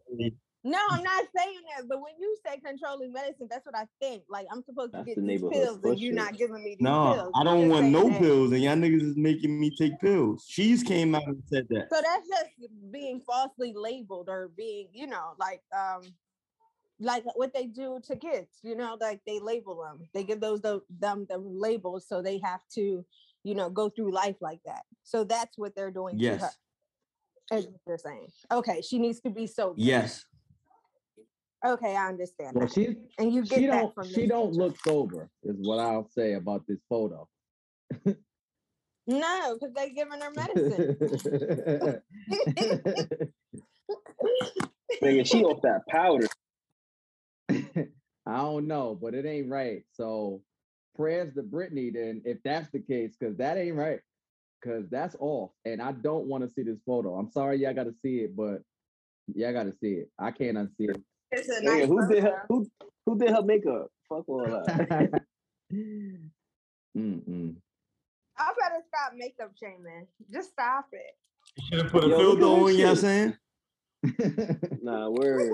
No, I'm not saying that. But when you say controlling medicine, that's what I think. Like I'm supposed to That's get the these pills, and you're not giving me these no. pills. I I'm don't want no that. pills, and y'all niggas is making me take pills. She's came out and said that. So that's just being falsely labeled or being, you know, like um like what they do to kids, you know, like they label them. They give those the, them the labels so they have to, you know, go through life like that. So that's what they're doing to her. Yes, what they're saying. Okay, she needs to be sober. yes. Okay, I understand. Well, she And you get she that don't from she don't picture. look sober, is what I'll say about this photo. No, because they giving her medicine. Nigga, she off that powder. I don't know, but it ain't right. So prayers to Britney then, if that's the case, because that ain't right. Because that's off. And I don't want to see this photo. I'm sorry y'all gotta see it, but y'all gotta see it. I can't unsee it. It's a Nigga, nice who did her who who did her makeup? Fuck all that. Mm-mm. I better stop makeup shaming. Just stop it. You Should have put a Yo, filter at on. this Y'all shit. saying? Nah, word.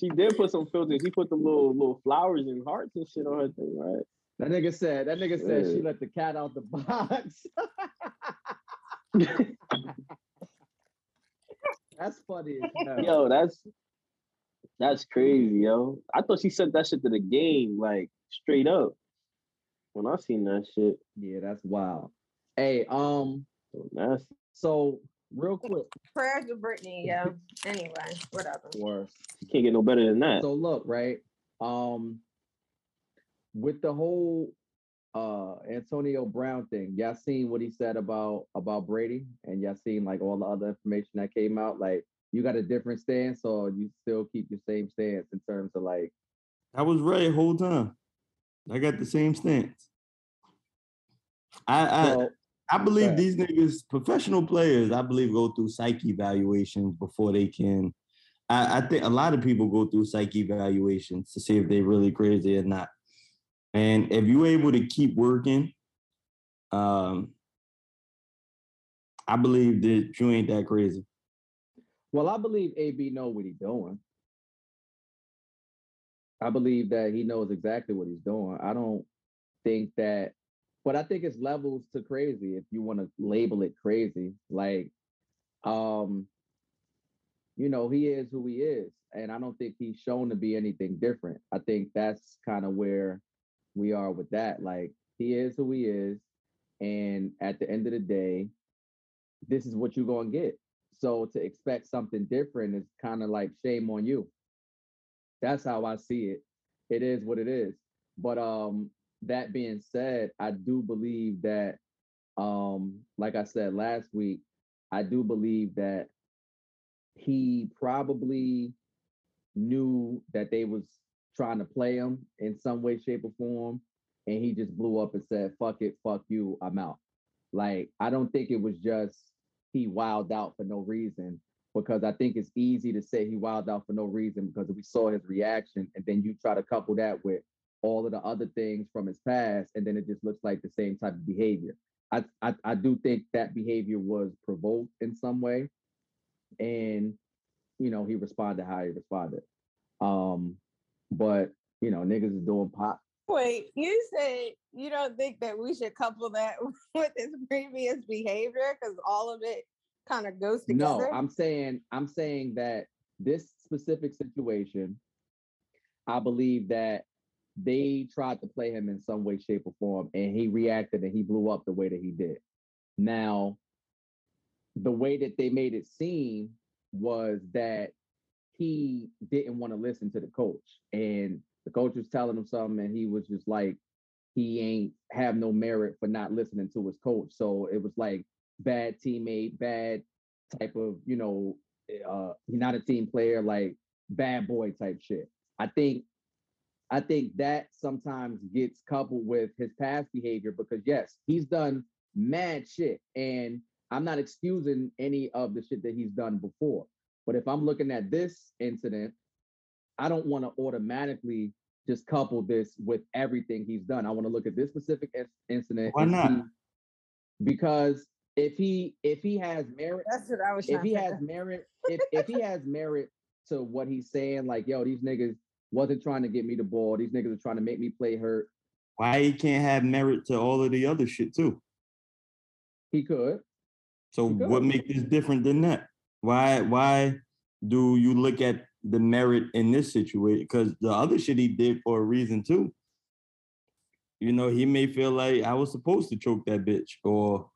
She did put some filters. He put the little little flowers and hearts and shit on her thing, right? That nigga said, that nigga said she let the cat out the box. That's funny. Yo, that's that's crazy, yo. I thought she sent that shit to the game, like straight up. When I seen that shit, Yeah, that's wild. Hey, um, that's so real quick, Prayers to Britney, yeah. Anyway, whatever. worse. you can't get no better than that. So look, right? Um with the whole uh Antonio Brown thing, y'all seen what he said about about Brady and y'all seen like all the other information that came out like you got a different stance or you still keep your same stance in terms of like I was right whole time. I got the same stance. I I, so, I believe these niggas, professional players, I believe go through psyche evaluations before they can. I, I think a lot of people go through psyche evaluations to see if they're really crazy or not. And if you're able to keep working, um, I believe that you ain't that crazy. well, I believe AB know what he's doing. I believe that he knows exactly what he's doing. I don't think that, but I think it's levels to crazy if you want to label it crazy. Like, um, you know, he is who he is. And I don't think he's shown to be anything different. I think that's kind of where we are with that. Like, he is who he is. And at the end of the day, this is what you're to get. So to expect something different is kind of like shame on you. That's how I see it. It is what it is. But um, that being said, I do believe that, um, like I said last week, I do believe that he probably knew that they was trying to play him in some way, shape, or form, and he just blew up and said, "Fuck it, fuck you, I'm out." Like I don't think it was just he wilded out for no reason because I think it's easy to say he wilded out for no reason because we saw his reaction, and then you try to couple that with all of the other things from his past, and then it just looks like the same type of behavior. I, I, I do think that behavior was provoked in some way, and you know he responded how he responded. Um, but you know niggas is doing pop. Wait, you said you don't think that we should couple that with his previous behavior because all of it kind of goes together? No, I'm saying I'm saying that this specific situation, I believe that they tried to play him in some way, shape, or form, and he reacted and he blew up the way that he did. Now, the way that they made it seem was that he didn't want to listen to the coach, and the coach was telling him something, and he was just like, he ain't have no merit for not listening to his coach. So it was like bad teammate, bad type of, you know, uh, he's not a team player, like bad boy type shit. I think I think that sometimes gets coupled with his past behavior because yes, he's done mad shit. And I'm not excusing any of the shit that he's done before. But if I'm looking at this incident, I don't want to automatically just couple this with everything he's done. I want to look at this specific in- incident. Why not? see- because if he if he has merit, That's what I was if he to has figure. merit, if if he has merit to what he's saying, like yo, these niggas wasn't trying to get me the ball. These niggas are trying to make me play hurt. Why he can't have merit to all of the other shit too? He could. So He could. what makes this different than that? Why why do you look at the merit in this situation? Because the other shit he did for a reason too. You know, he may feel like I was supposed to choke that bitch, or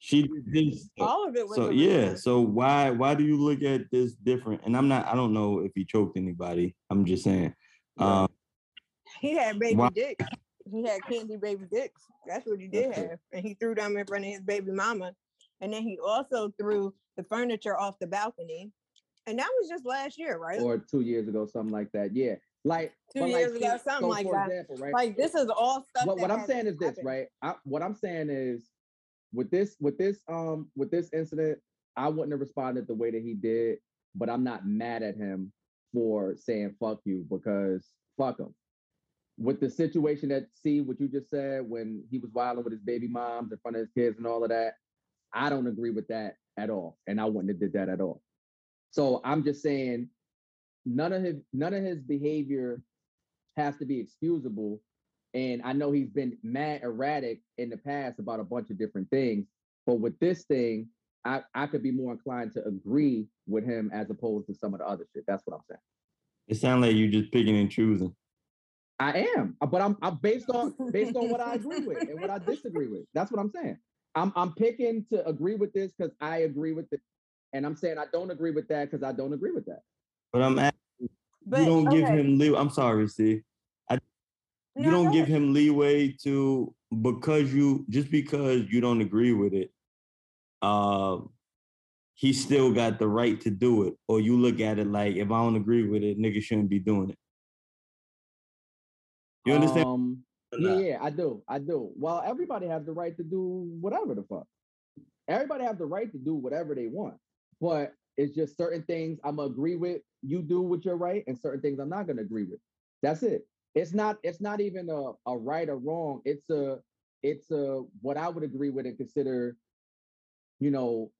she did this. All of it was So yeah, so why why do you look at this different? And I'm not, I don't know if he choked anybody. I'm just saying. Right. Um, He had baby Why- dicks. He had candy baby dicks. That's what he did have. And he threw them in front of his baby mama. And then he also threw the furniture off the balcony. And that was just last year, right? Or two years ago, something like that. Yeah. Like Two but like, years ago, something so like that. Example, right? Like this is all stuff. what, what I'm saying is this, right? I, what I'm saying is with this, with this, um, with this incident, I wouldn't have responded the way that he did, but I'm not mad at him for saying fuck you because fuck him. With the situation that see what you just said when he was wilding with his baby moms in front of his kids and all of that, I don't agree with that at all, and I wouldn't have did that at all. So I'm just saying, none of his none of his behavior has to be excusable. And I know he's been mad erratic in the past about a bunch of different things, but with this thing, I, I could be more inclined to agree with him as opposed to some of the other shit. That's what I'm saying. it sounds like you're just picking and choosing. I am, uh, but I'm I'm based on based on what I agree with and what I disagree with. That's what I'm saying. I'm I'm picking to agree with this because I agree with it, and I'm saying I don't agree with that because I don't agree with that. But I'm asking, But, you don't give him leeway. I'm sorry, see. I you don't go give him leeway to because you just because you don't agree with it. Uh, he still got the right to do it, or you look at it like if I don't agree with it, nigga shouldn't be doing it. You understand? Um, or yeah, yeah, I do. I do. Well, everybody has the right to do whatever the fuck. Everybody have the right to do whatever they want. But it's just certain things I'm gonna agree with you do what you're right, and certain things I'm not gonna agree with. That's it. It's not, it's not even a, a right or wrong. It's a it's a what I would agree with and consider, you know,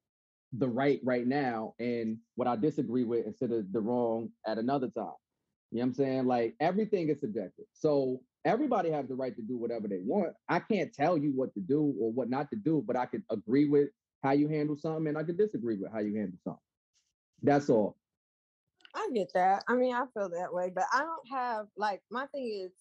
the right right now, and what I disagree with instead of the wrong at another time. You know what I'm saying? Like everything is subjective. So everybody has the right to do whatever they want. I can't tell you what to do or what not to do, but I could agree with how you handle something and I could disagree with how you handle something. That's all. I get that. I mean, I feel that way, but I don't have like my thing is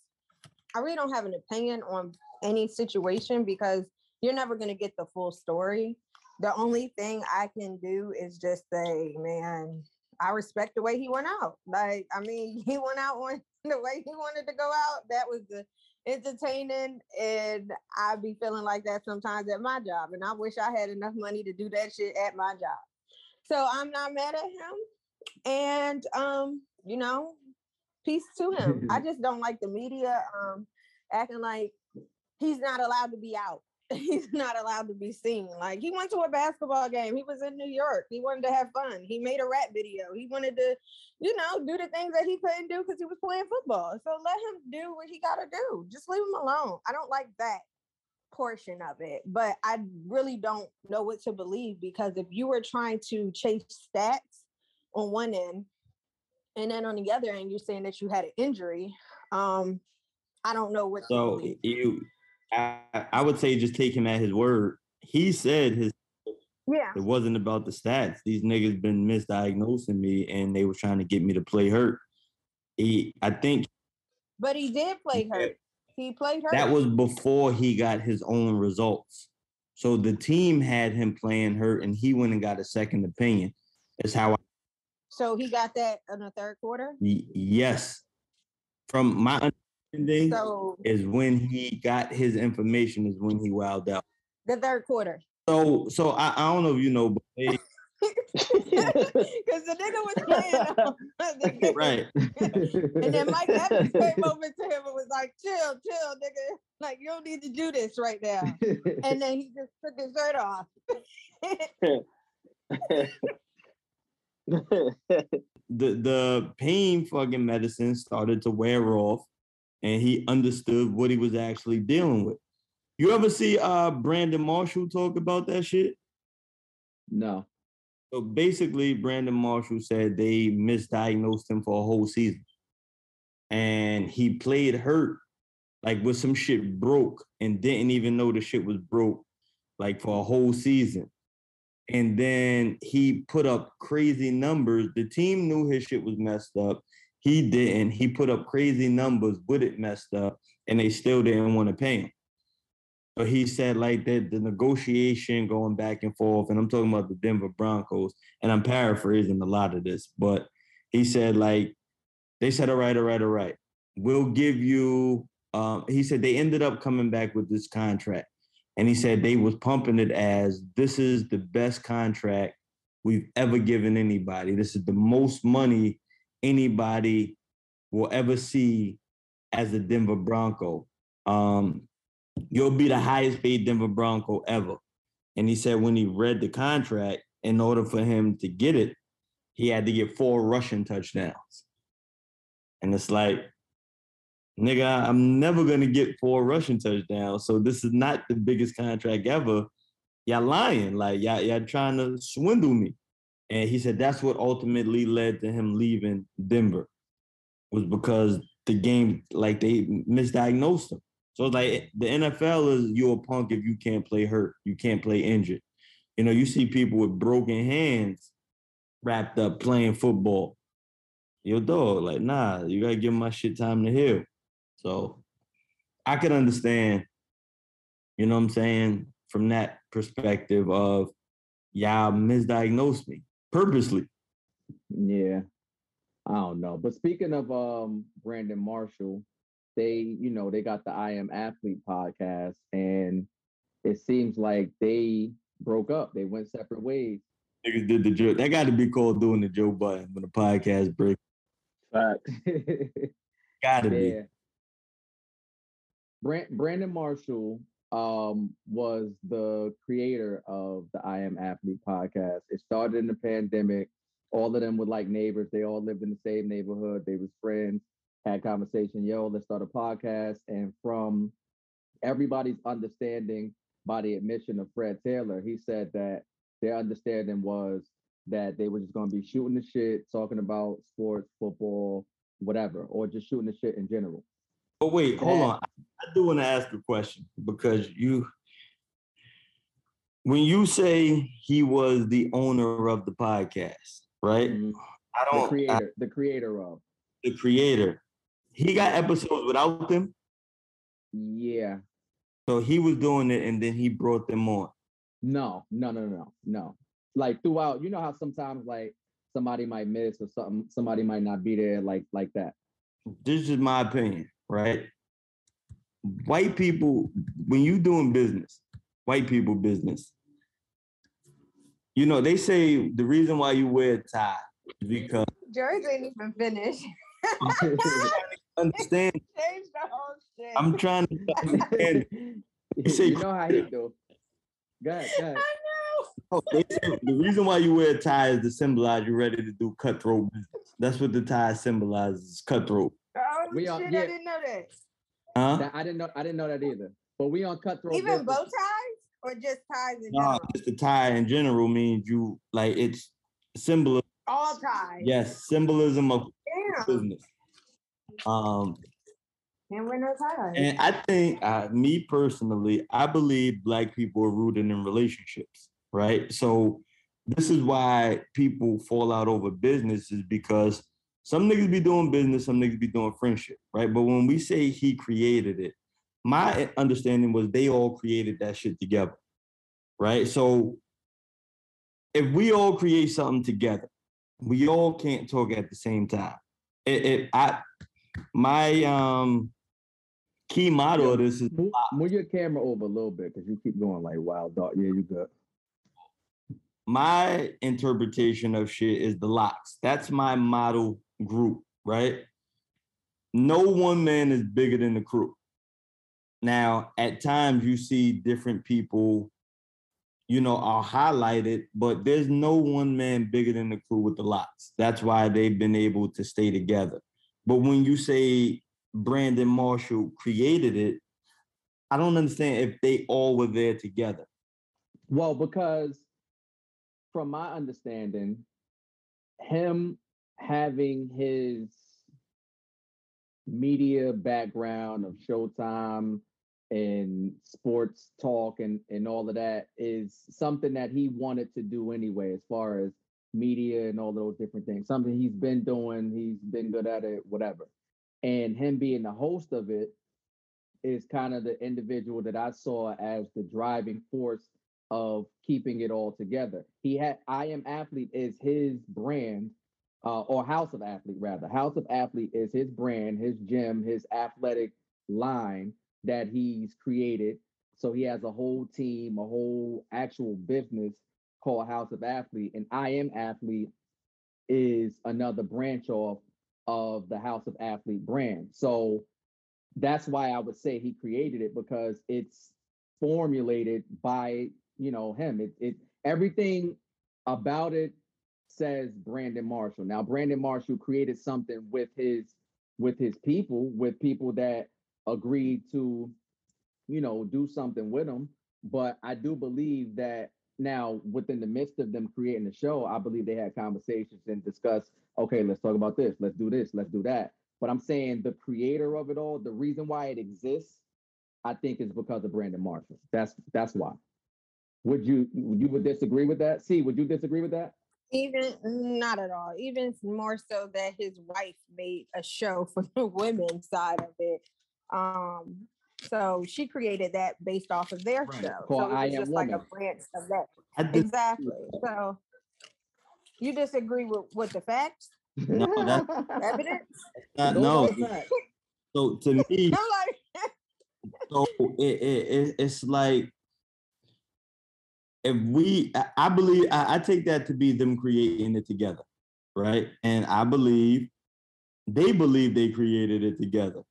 I really don't have an opinion on any situation because you're never going to get the full story. The only thing I can do is just say, man, I respect the way he went out. Like, I mean, he went out on the way he wanted to go out. That was the entertaining, and I'd be feeling like that sometimes at my job. And I wish I had enough money to do that shit at my job. So I'm not mad at him. And um, you know, peace to him. I just don't like the media um acting like he's not allowed to be out. He's not allowed to be seen. Like he went to a basketball game. He was in New York. He wanted to have fun. He made a rap video. He wanted to, you know, do the things that he couldn't do because he was playing football. So let him do what he got to do. Just leave him alone. I don't like that portion of it, but I really don't know what to believe because if you were trying to chase stats on one end, and then on the other end, you're saying that you had an injury. Um, I don't know what. to So believe. you, I, I would say just take him at his word. He said his Yeah. it wasn't about the stats. These niggas been misdiagnosing me, and they were trying to get me to play hurt. He, I think But he did play hurt. He played hurt. that was before he got his own results. So the team had him playing hurt, and he went and got a second opinion. That's how I so he got that in the third quarter. Y- yes. From my understanding, So is when he got his information is when he wilded out. the third quarter. So, so I, I don't know if you know, but they, Because the nigga was playing right? And then Mike Evans came over to him and was like, chill, chill, nigga. Like, you don't need to do this right now. And then he just took his shirt off. The the pain fucking medicine started to wear off, and he understood what he was actually dealing with. You ever see uh Brandon Marshall talk about that shit? no. So basically, Brandon Marshall said they misdiagnosed him for a whole season. And he played hurt, like with some shit broke and didn't even know the shit was broke, like for a whole season. And then he put up crazy numbers. The team knew his shit was messed up. He didn't. He put up crazy numbers with it messed up, and they still didn't want to pay him. But he said like that the negotiation going back and forth, and I'm talking about the Denver Broncos, and I'm paraphrasing a lot of this, but he said like they said, all right, all right, all right. We'll give you um, he said they ended up coming back with this contract. And he said they was pumping it as this is the best contract we've ever given anybody. This is the most money anybody will ever see as a Denver Bronco. Um, you'll be the highest paid Denver Bronco ever. And he said when he read the contract, in order for him to get it, he had to get four rushing touchdowns. And it's like, nigga, I'm never gonna get four rushing touchdowns. So this is not the biggest contract ever. Y'all lying, like y'all, y'all trying to swindle me. And he said that's what ultimately led to him leaving Denver, was because the game, like they misdiagnosed him. So it's like the NFL is you're a punk if you can't play hurt, you can't play injured. You know, you see people with broken hands wrapped up playing football. Yo, dog, like, nah, you gotta give my shit time to heal. So I could understand, you know what I'm saying, from that perspective of y'all misdiagnosed me purposely. Yeah. I don't know. But speaking of um Brandon Marshall, they, you know, they got the I Am Athlete podcast, and it seems like they broke up. They went separate ways. Niggas did the joke. That got to be called doing the Joe Budden when the podcast break. Facts. Got to be. yeah. Brand, Brandon Marshall um was the creator of the I Am Athlete podcast. It started in the pandemic. All of them were like neighbors. They all lived in the same neighborhood. They was friends. Had conversation. Yo, let's start a podcast. And from everybody's understanding by the admission of Fred Taylor, he said that their understanding was that they were just going to be shooting the shit, talking about sports, football, whatever, or just shooting the shit in general. But wait, hold That- on. I do want to ask a question because you, when you say he was the owner of the podcast, right? Mhm. I don't. I- creator, the creator of. the creator. He got episodes without them, Yeah. so he was doing it, and then he brought them on. No, no, no, no, no. Like throughout, you know how sometimes like somebody might miss or something, somebody might not be there, like like that. This is my opinion, right? White people, when you doing business, white people business, you know, they say the reason why you wear a tie is because George ain't even finished. understand. Change the whole shit. I'm trying to understand. They say, you know how you do. Go ahead, go ahead. oh, they say the reason why you wear a tie is to symbolize you're ready to do cutthroat business. That's what the tie symbolizes, cutthroat. Oh We shit! are- I didn't know that. Huh? That- I didn't know. I didn't know that either. But we on cutthroat. Even business. bow ties or just ties in general? No, just the tie in general means you like it's symbolism. All ties. Yes, symbolism of Damn. business. Um, Can't wear no ties. and I think, uh, me personally, I believe black people are rooted in relationships, right? So this is why people fall out over business is because some niggas be doing business, some niggas be doing friendship, right? But when we say he created it, my understanding was they all created that shit together, right? So if we all create something together, we all can't talk at the same time. It, it I my um key motto of this is Move, move your camera over a little bit because you keep going like wild dog. Yeah, you good. my interpretation of shit is the LOX. That's my model group, right? No one man is bigger than the crew. Now, at times you see different people, you know, are highlighted, but there's no one man bigger than the crew with the LOX. That's why they've been able to stay together. But when you say Brandon Marshall created it, I don't understand if they all were there together. Well, because from my understanding, him having his media background of Showtime and sports talk and, and all of that is something that he wanted to do anyway, as far as media and all those different things. Something he's been doing, he's been good at it, whatever. And him being the host of it is kind of the individual that I saw as the driving force of keeping it all together. He had I am athlete is his brand, uh, or House of Athlete rather. House of Athlete is his brand, his gym, his athletic line that he's created. So he has a whole team, a whole actual business called House of Athlete, and I am Athlete is another branch off of the House of Athlete brand. So that's why I would say he created it because it's formulated by you know him. It it everything about it says Brandon Marshall. Now Brandon Marshall created something with his with his people, with people that agreed to, you know, do something with him. But I do believe that now within the midst of them creating the show, I believe they had conversations and discussed, okay, let's talk about this, let's do this, let's do that. But I'm saying the creator of it all, the reason why it exists, I think is because of Brandon Marshall. That's that's why. Would you you would disagree with that? See, would you disagree with that? Even not at all. Even more so that his wife made a show for the women's side of it. Um, so she created that based off of their Right. show. Called so I it was Am just like a Woman. branch of that. Exactly. So you disagree with with the facts, No, that- evidence? Those no, so to me, I'm like, so it, it, it it's like if we I- believe I, I take that to be them creating it together, right? And I believe they believe they created it together.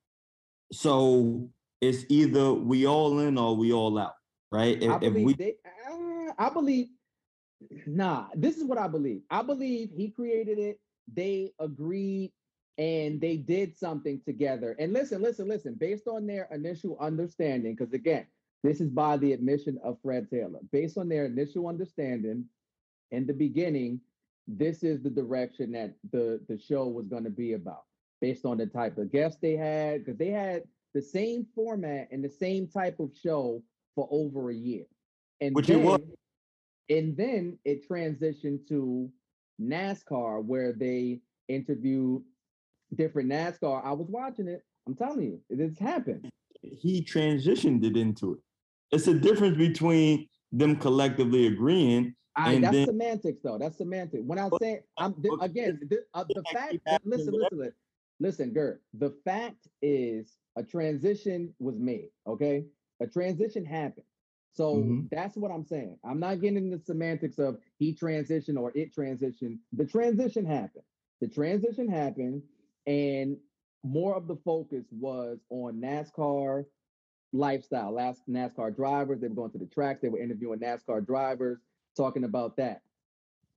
So it's either we all in or we all out, right? If, if we they. uh, I believe. Nah, this is what I believe. I believe he created it. They agreed and they did something together. And listen, listen, listen. Based on their initial understanding, because again, this is by the admission of Fred Taylor. Based on their initial understanding in the beginning, this is the direction that the the show was going to be about. Based on the type of guests they had, because they had the same format and the same type of show for over a year. And Which it was. then- And then it transitioned to NASCAR, where they interviewed different NASCAR. I was watching it. I'm telling you, it's happened. he transitioned it into it. It's a difference between them collectively agreeing I, And that's then- semantics, though. That's semantic. When I say, I'm th- again, th- uh, the fact. keep that- asking listen, listen, listen, listen, Gert. The fact is, a transition was made. Okay, a transition happened. So Mhm. that's what I'm saying. I'm not getting into the semantics of he transitioned or it transitioned. The transition happened. The transition happened, and more of the focus was on NASCAR lifestyle. Last NASCAR drivers, they were going to the tracks, they were interviewing NASCAR drivers, talking about that.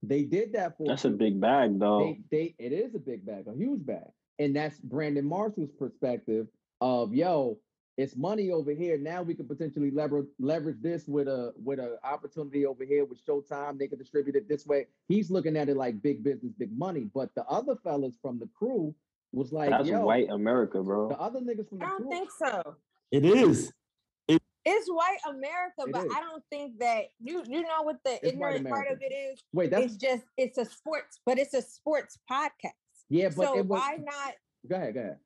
They did that for That's a big bag, though. They, they, it is a big bag, a huge bag, and that's Brandon Marshall's perspective of yo, it's money over here. Now we could potentially leverage leverage this with a with an opportunity over here with Showtime. They could distribute it this way. He's looking at it like big business, big money. But the other fellas from the crew was like, That's yo, white America, bro. the other niggas from the I don't crew. think so. It is. It's white America, It but is. I don't think that you you know what the It's ignorant part of it is. Wait, that's It's just it's a sports, but it's a sports podcast. yeah, but so it was. why not? Go ahead, go ahead.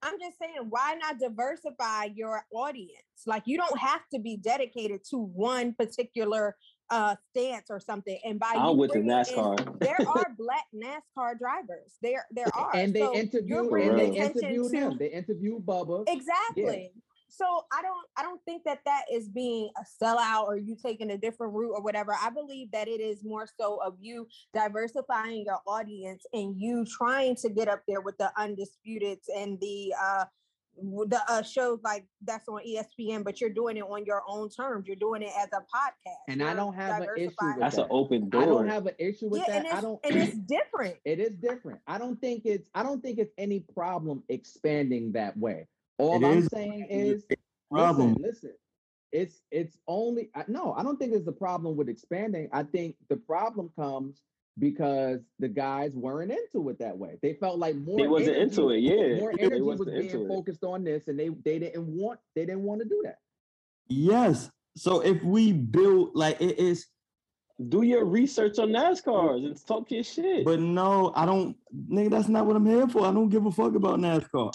I'm just saying, why not diversify your audience? Like you don't have to be dedicated to one particular uh stance or something. And by I'm with the bringing in- NASCAR. there are black NASCAR drivers. There there are. And they So interviewed and they attention interviewed to- him. They interviewed Bubba. Exactly. So I don't I don't think that that is being a sellout or you taking a different route or whatever. I believe that it is more so of you diversifying your audience and you trying to get up there with the undisputed and the uh the uh, shows like that's on ESPN, but you're doing it on your own terms. You're doing it as a podcast. And I You're don't have an issue with That's an that. open I don't have an issue with yeah, and that. I don't. and it's different. It is different. I don't think it's. I don't think it's any problem expanding that way. All It I'm is saying is, problem. listen, listen. It's it's only no. I don't think there's a problem with expanding. I think the problem comes because the guys weren't into it that way. They felt like more. They wasn't energy- into it, yeah. More energy was wasn't being into it. focused on this, and they they didn't want they didn't want to do that. Yes. So if we build like it is, Do your research on NASCARs and talk your shit. but no, I don't. Nigga, that's not what I'm here for. I don't give a fuck about NASCAR.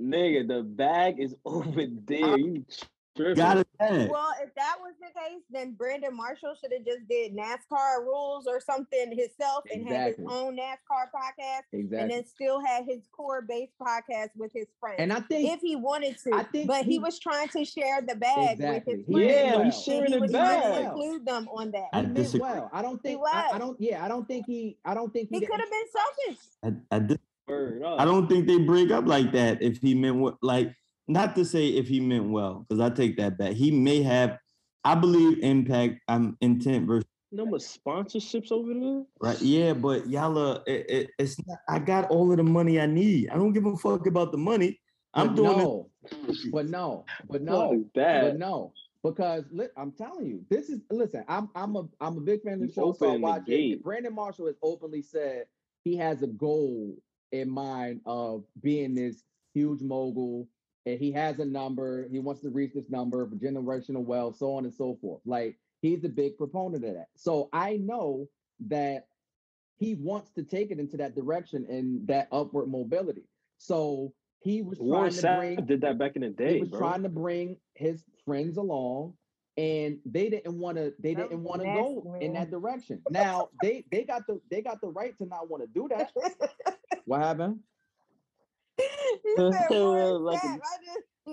Nigga, the bag is over there. You tripping. Got it. Well, if that was the case, then Brandon Marshall should have just did NASCAR rules or something himself and had his own NASCAR podcast, and then still had his core based podcast with his friends. And I think if he wanted to, I think but he, he- was trying to share the bag Exactly. with his He friends. Yeah, well. he's sharing he the was trying to bag. include them on that. I he meant disagree. well. I don't think. I, I don't. Yeah, I don't think he. I don't think he. He could have been selfish. I, I, dis- Word up. I don't think they break up like that if he meant what like not to say if he meant well, because I take that back. He may have I believe impact um intent versus No more sponsorships over there. right. Yeah, but y'all uh it, it, it's not I got all of the money I need. I don't give a fuck about the money. I'm but doing no, but no, but no, that. but no. Because li- I'm telling you, this is listen. I'm I'm a I'm a big fan of the show. So I opening the watch it. Brandon Marshall has openly said he has a goal in mind of being this huge mogul, and he has a number. He wants to reach this number for generational wealth, so on and so forth. Like he's a big proponent of that. So I know that he wants to take it into that direction and that upward mobility. So he was Warren trying to bring Sapp did that back in the day, he was bro. trying to bring his friends along and they didn't want to they That didn't want to nasty, go in that direction now they they got the they got the right to not want to do that what happened he said, "Warren Like a- Sapp, just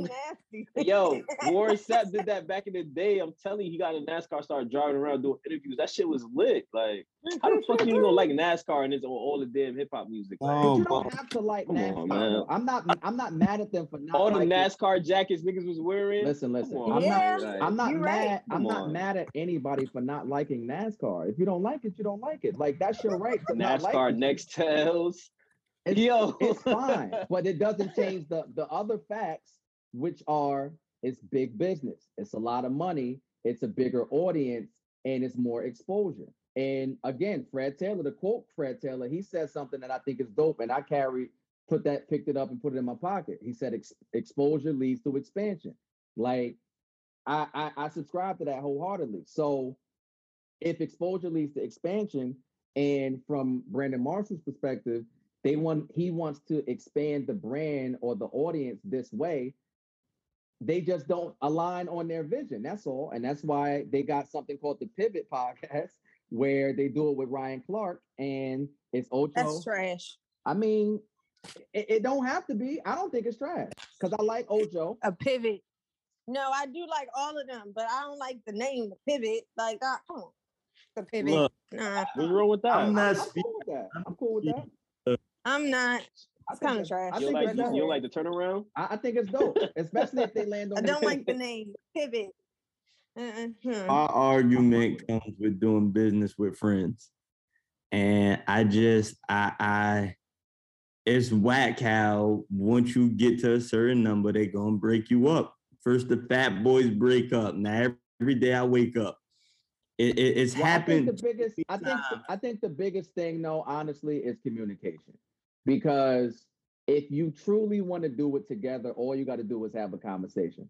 nasty. Yo, Warren Sapp did that back in the day. I'm telling you, he got a NASCAR, started driving around doing interviews. That shit was lit. Like, how the fuck you gonna like NASCAR and it's on all the damn hip hop music? Like, Oh, you don't have to like Come on, NASCAR. man. I'm not I'm not mad at them for not all the liking- NASCAR jackets niggas was wearing. Listen, listen. Come I'm Yeah, not like, I'm not mad right. I'm not mad at anybody for not liking NASCAR. If you don't like it, you don't like it. Like that's your right to not like NASCAR next tells. It's, Yo, it's fine, but it doesn't change the the other facts, which are it's big business. It's a lot of money. It's a bigger audience, and it's more exposure. And again, Fred Taylor, to quote Fred Taylor, he said something that I think is dope, and I carry put that picked it up and put it in my pocket. He said Ex- exposure leads to expansion. Like I, I I subscribe to that wholeheartedly. So if exposure leads to expansion, and from Brandon Marshall's perspective, they want he wants to expand the brand or the audience this way. They just don't align on their vision. That's all. And that's why they got something called the Pivot Podcast, where they do it with Ryan Clark and it's Ocho. That's trash. I mean, it, it don't have to be. I don't think it's trash. because I like Ocho. A pivot. No, I do like all of them, but I don't like the name the pivot. Like, come on, the pivot. Look, nah, what's wrong with that? I'm not I'm speaking. cool with that. I'm cool with that. I'm not. I It's think kind of trash. I you like it's you dope. like the turnaround? I, I think it's dope, especially if they land on. I don't like the name pivot. Uh-uh. Our argument comes with doing business with friends. And I just I I it's whack how once you get to a certain number, they gonna break you up. First the fat boys break up. Now every, every day I wake up. It, it- it's Well, I think happened. the biggest, I think, I think the biggest thing, though, honestly, is communication. Because if you truly want to do it together, all you got to do is have a conversation.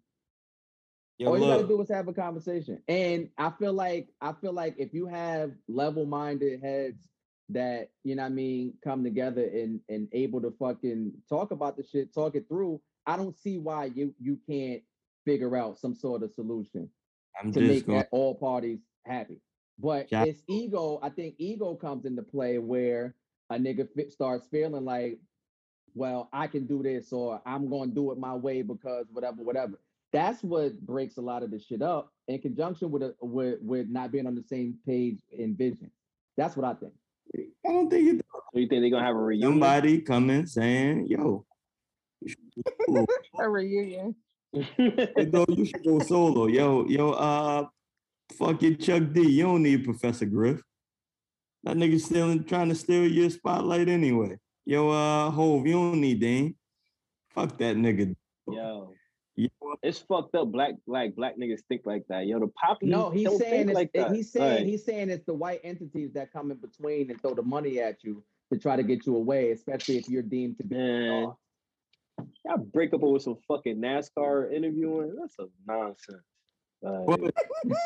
Yo, all you got to do is have a conversation. And I feel like, I feel like if you have level-minded heads that you know, what I mean, come together and and able to fucking talk about the shit, talk it through. I don't see why you you can't figure out some sort of solution I'm to make going all parties happy. But Shout- it's ego. I think ego comes into play where a nigga fi- starts feeling like, well, I can do this or I'm going to do it my way because whatever, whatever. That's what breaks a lot of this shit up in conjunction with a, with with not being on the same page in vision. That's what I think. I don't think it So you think they're gonna have a reunion? somebody coming saying, yo, you should go solo. A reunion. Hey, though, you should go solo. Yo, yo, uh fucking Chuck D. You don't need Professor Griff. That nigga stealing trying to steal your spotlight anyway. Yo, uh Hove, you don't need Dame. Fuck that nigga. Yo, Yo, it's fucked up. Black black, black niggas think like that. Yo, the poppy No, he's don't saying think it's, like that. he's saying Like, he's saying it's the white entities that come in between and throw the money at you to try to get you away, especially if you're deemed to be. Man. y'all break up with some fucking NASCAR interviewing. That's a nonsense. Like,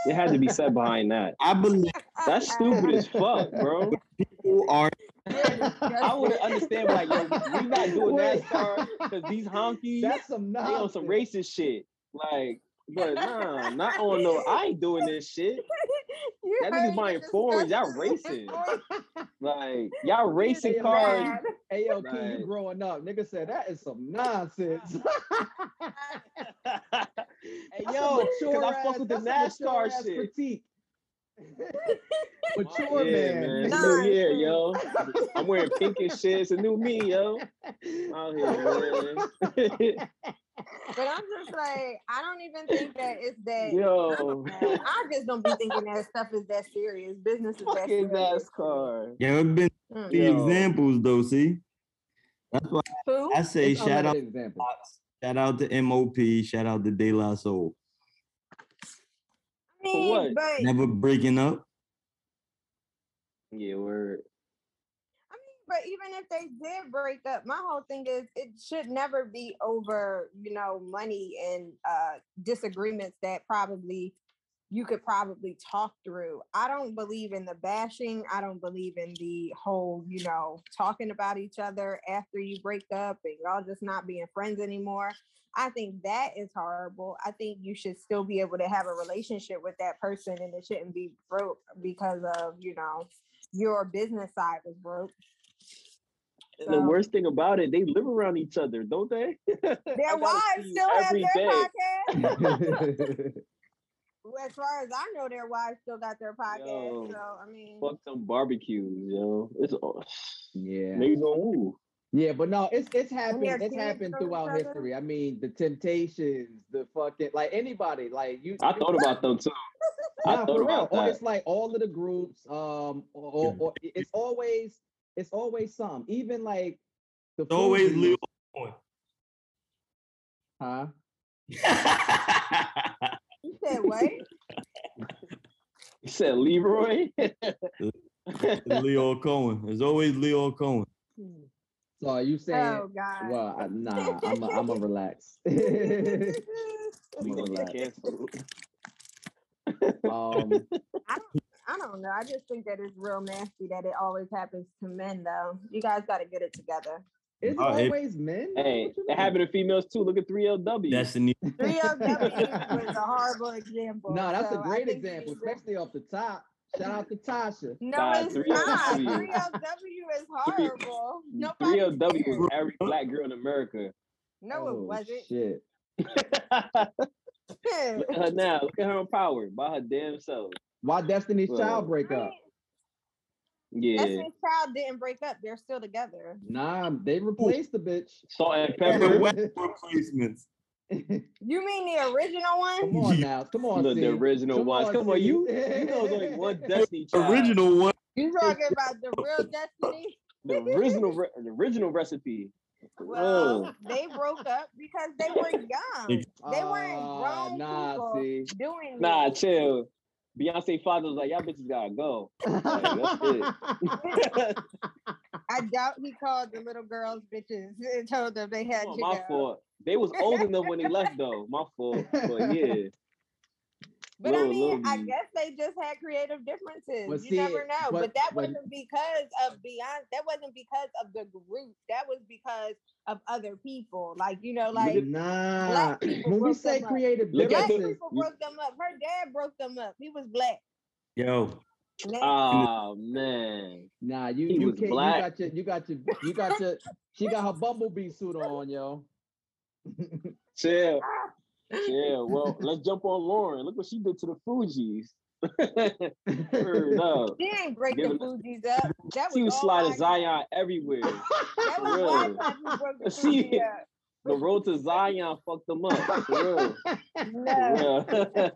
it had to be said behind that. I believe That's stupid as fuck, bro. people are I would understand like, yo, we not doing Wait. NASCAR because these honkies That's some they on some racist shit. Like, but nah, not on no. I ain't doing this shit. You That heard niggas buying the foreigns, y'all discussion. racing. Like, y'all racing cars. man. Hey yo, Right. you growing up. Nigga said that is some nonsense. Hey, That's yo, because I fuck ass- with the that's NASCAR shit. Critique. mature yeah, man. It's Nah, new year, yo. I'm wearing pink and shit. It's a new me, yo. Out here, man. But I'm just like, I don't even think that it's that. yo, I just don't be thinking that stuff is that serious. Business is that fucking serious. NASCAR. yeah, it been Mm. the examples though, see? That's why Who? I say It's shout out unlimited example. Shout out to MOP, shout out to De La Soul. I mean, what? but Never breaking up. Yeah, word. I mean, but even if they did break up, my whole thing is it should never be over, you know, money and uh disagreements that probably you could probably talk through. I don't believe in the bashing. I don't believe in the whole, you know, talking about each other after you break up and y'all just not being friends anymore. I think that is horrible. I think you should still be able to have a relationship with that person and it shouldn't be broke because of, you know, your business side was broke. And the So- worst thing about it, they live around each other, don't they? I Their wives still have their day. podcast. As far as I know, their wives still got their podcast. Yo, so I mean, Fuck them barbecues, yo. It's all yeah. niggas gonna move. Yeah, but no, it's it's happened. It's happened throughout history. I mean, the Temptations, the fucking like anybody, like you. I thought about them too. I Nah, thought for real. Or it's like all of the groups. Um, or, or, or it's always it's always some. Even like the It's always Fugees, Leo. huh? you said what? You said Leroy. Leo Cohen. There's always Leo Cohen. So are you saying? oh God. Well, I, nah, I'm a, I'm a relax. I'm a gonna relax. get canceled. Um, I don't know. I just think that it's real nasty that it always happens to men, though. You guys got to get it together. Is it it- always men? Hey, What you it mean? happened to females too. Look at 3LW. Destiny. 3LW was a horrible example. No, that's so a I great example, especially off the top. Shout out to Tasha. No, Nah, it's 3LW. not. 3LW is horrible. Nobody 3LW cares. was every black girl in America. No, it Oh, wasn't. Shit. Look at her now. Look at her empowered by her damn self. Why Destiny's Well, Child break up? Yeah. Destiny's Child didn't break up. They're still together. Nah, they replaced the bitch. Salt and The pepper. wet replacements. You mean the original one? Come on now. Come on. The, the original Come ones. on, Come on, you you know there's only one Destiny Child. Original one. You talking about the real Destiny? The original re- the original recipe. Well, Oh. they broke up because they were young. They weren't Ah, grown nah, people see. doing Nah, this. chill. Beyonce father was like, y'all bitches gotta go. Like, I doubt he called the little girls bitches and told them they had on, to my go. fault. They was old enough when they left though. My fault. But yeah. But I mean, little I me. guess they just had creative differences. But you see, never know. but- But, that but- wasn't because of Beyonce. That wasn't because of the group. That was because of other people. Like you know, like nah. black people When we say them up. creative Look black the- differences, people broke them up. Her dad broke them up. He was black. Yo, Now, Oh man. nah, you He you was can't. black. You got your. You got your. You got your. She got her bumblebee suit on, yo. Chill. Chill. Well, let's jump on Lauryn. Look what she did to the Fugees. Word up. she ain't break the Giving- Fugees up. That was She was all sliding Zion everywhere. That was real. Wyclef who broke the See? Fugees up. The road to Zion fucked them up. For real. No, For real.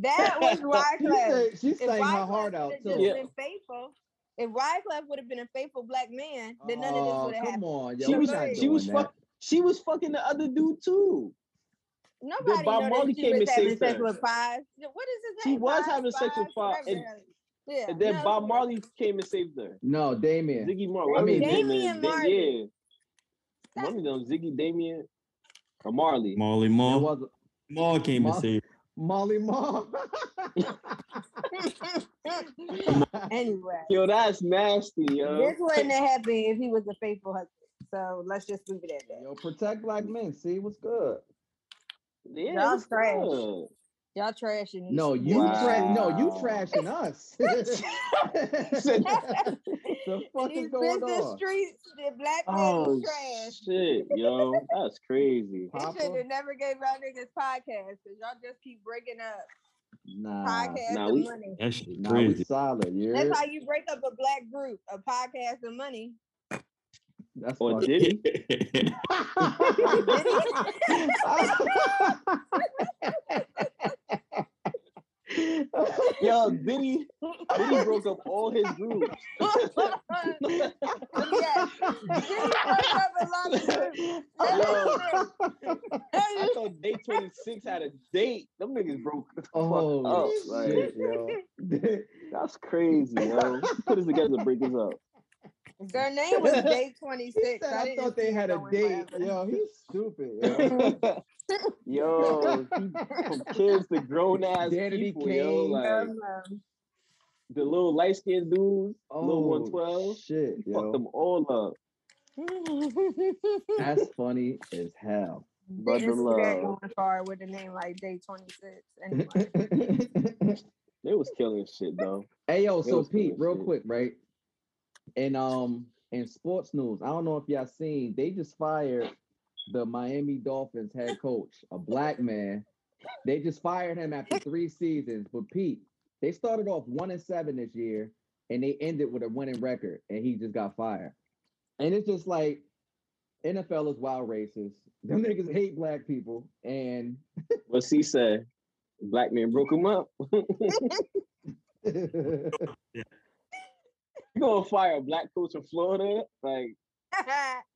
that was she Wyclef. said, she If sang her heart out would've too. just Yeah. been faithful, if Wyclef would have been a faithful black man, then none of this Oh, would have come happened. on, yo. she was she was doing she was fucking the other dude too. Nobody Bob Marley she came was and having saved sex with five. What is his name? She name? was Five, having sex with Five, Five, and- Yeah. And then no, Bob Marley came and saved her. No, Damian. Ziggy Marley. I mean, was Damien, Damian Da- Marley. yeah. That's- One of them, Ziggy Damian or Marley. Molly It Mall. was Mall came Ma- and saved. Molly Mall. anyway, Yo, that's nasty, yo. this wouldn't have happened if he was a faithful husband. So let's just leave it at that. Yo, protect black men. See what's good. Yeah, Y'all trash. good? Y'all trashing. No, streets. you tra- no, you trashing us. Said- the fuck These is going business on? streets, the black man oh is trash. shit, yo, that's crazy. They Papa? should have never gave y'all niggas podcasts because y'all just keep breaking up Nah, podcasts nah, we- money. That shit nah, we crazy. solid. You That's how you break up a black group, a podcast and money. That's Or fucked. did he? Yo, Diddy, Diddy broke up all his groups. yes. Diddy broke up a lot of groups. That is I thought Day 26 had a date. Them niggas broke the fuck oh up. Like, shit, yo. that's crazy, yo. Put us together to break us up. True. Their name was Day 26. He said, I, didn't thought they had a date. forever. Yo, he's stupid. Yo. yo, he- from kids to grown ass Danity people, yo. Like the little light skinned dudes, Oh, little 112. shit, He fucked them all up. That's funny as hell. Brother Didn't see that love. going far with a name like Day 26. Anyway. They was killing shit though. Hey yo, It so Pete, real shit. quick, right? And um in sports news, I don't know if y'all seen, they just fired the Miami Dolphins head coach, a black man. They just fired him after three seasons. But Pete, they started off one and seven this year, and they ended with a winning record, and he just got fired. And it's just like NFL is wild racist. Them niggas hate black people, and What's he say? Black man broke him up. You gonna fire a black coach from Florida? Like,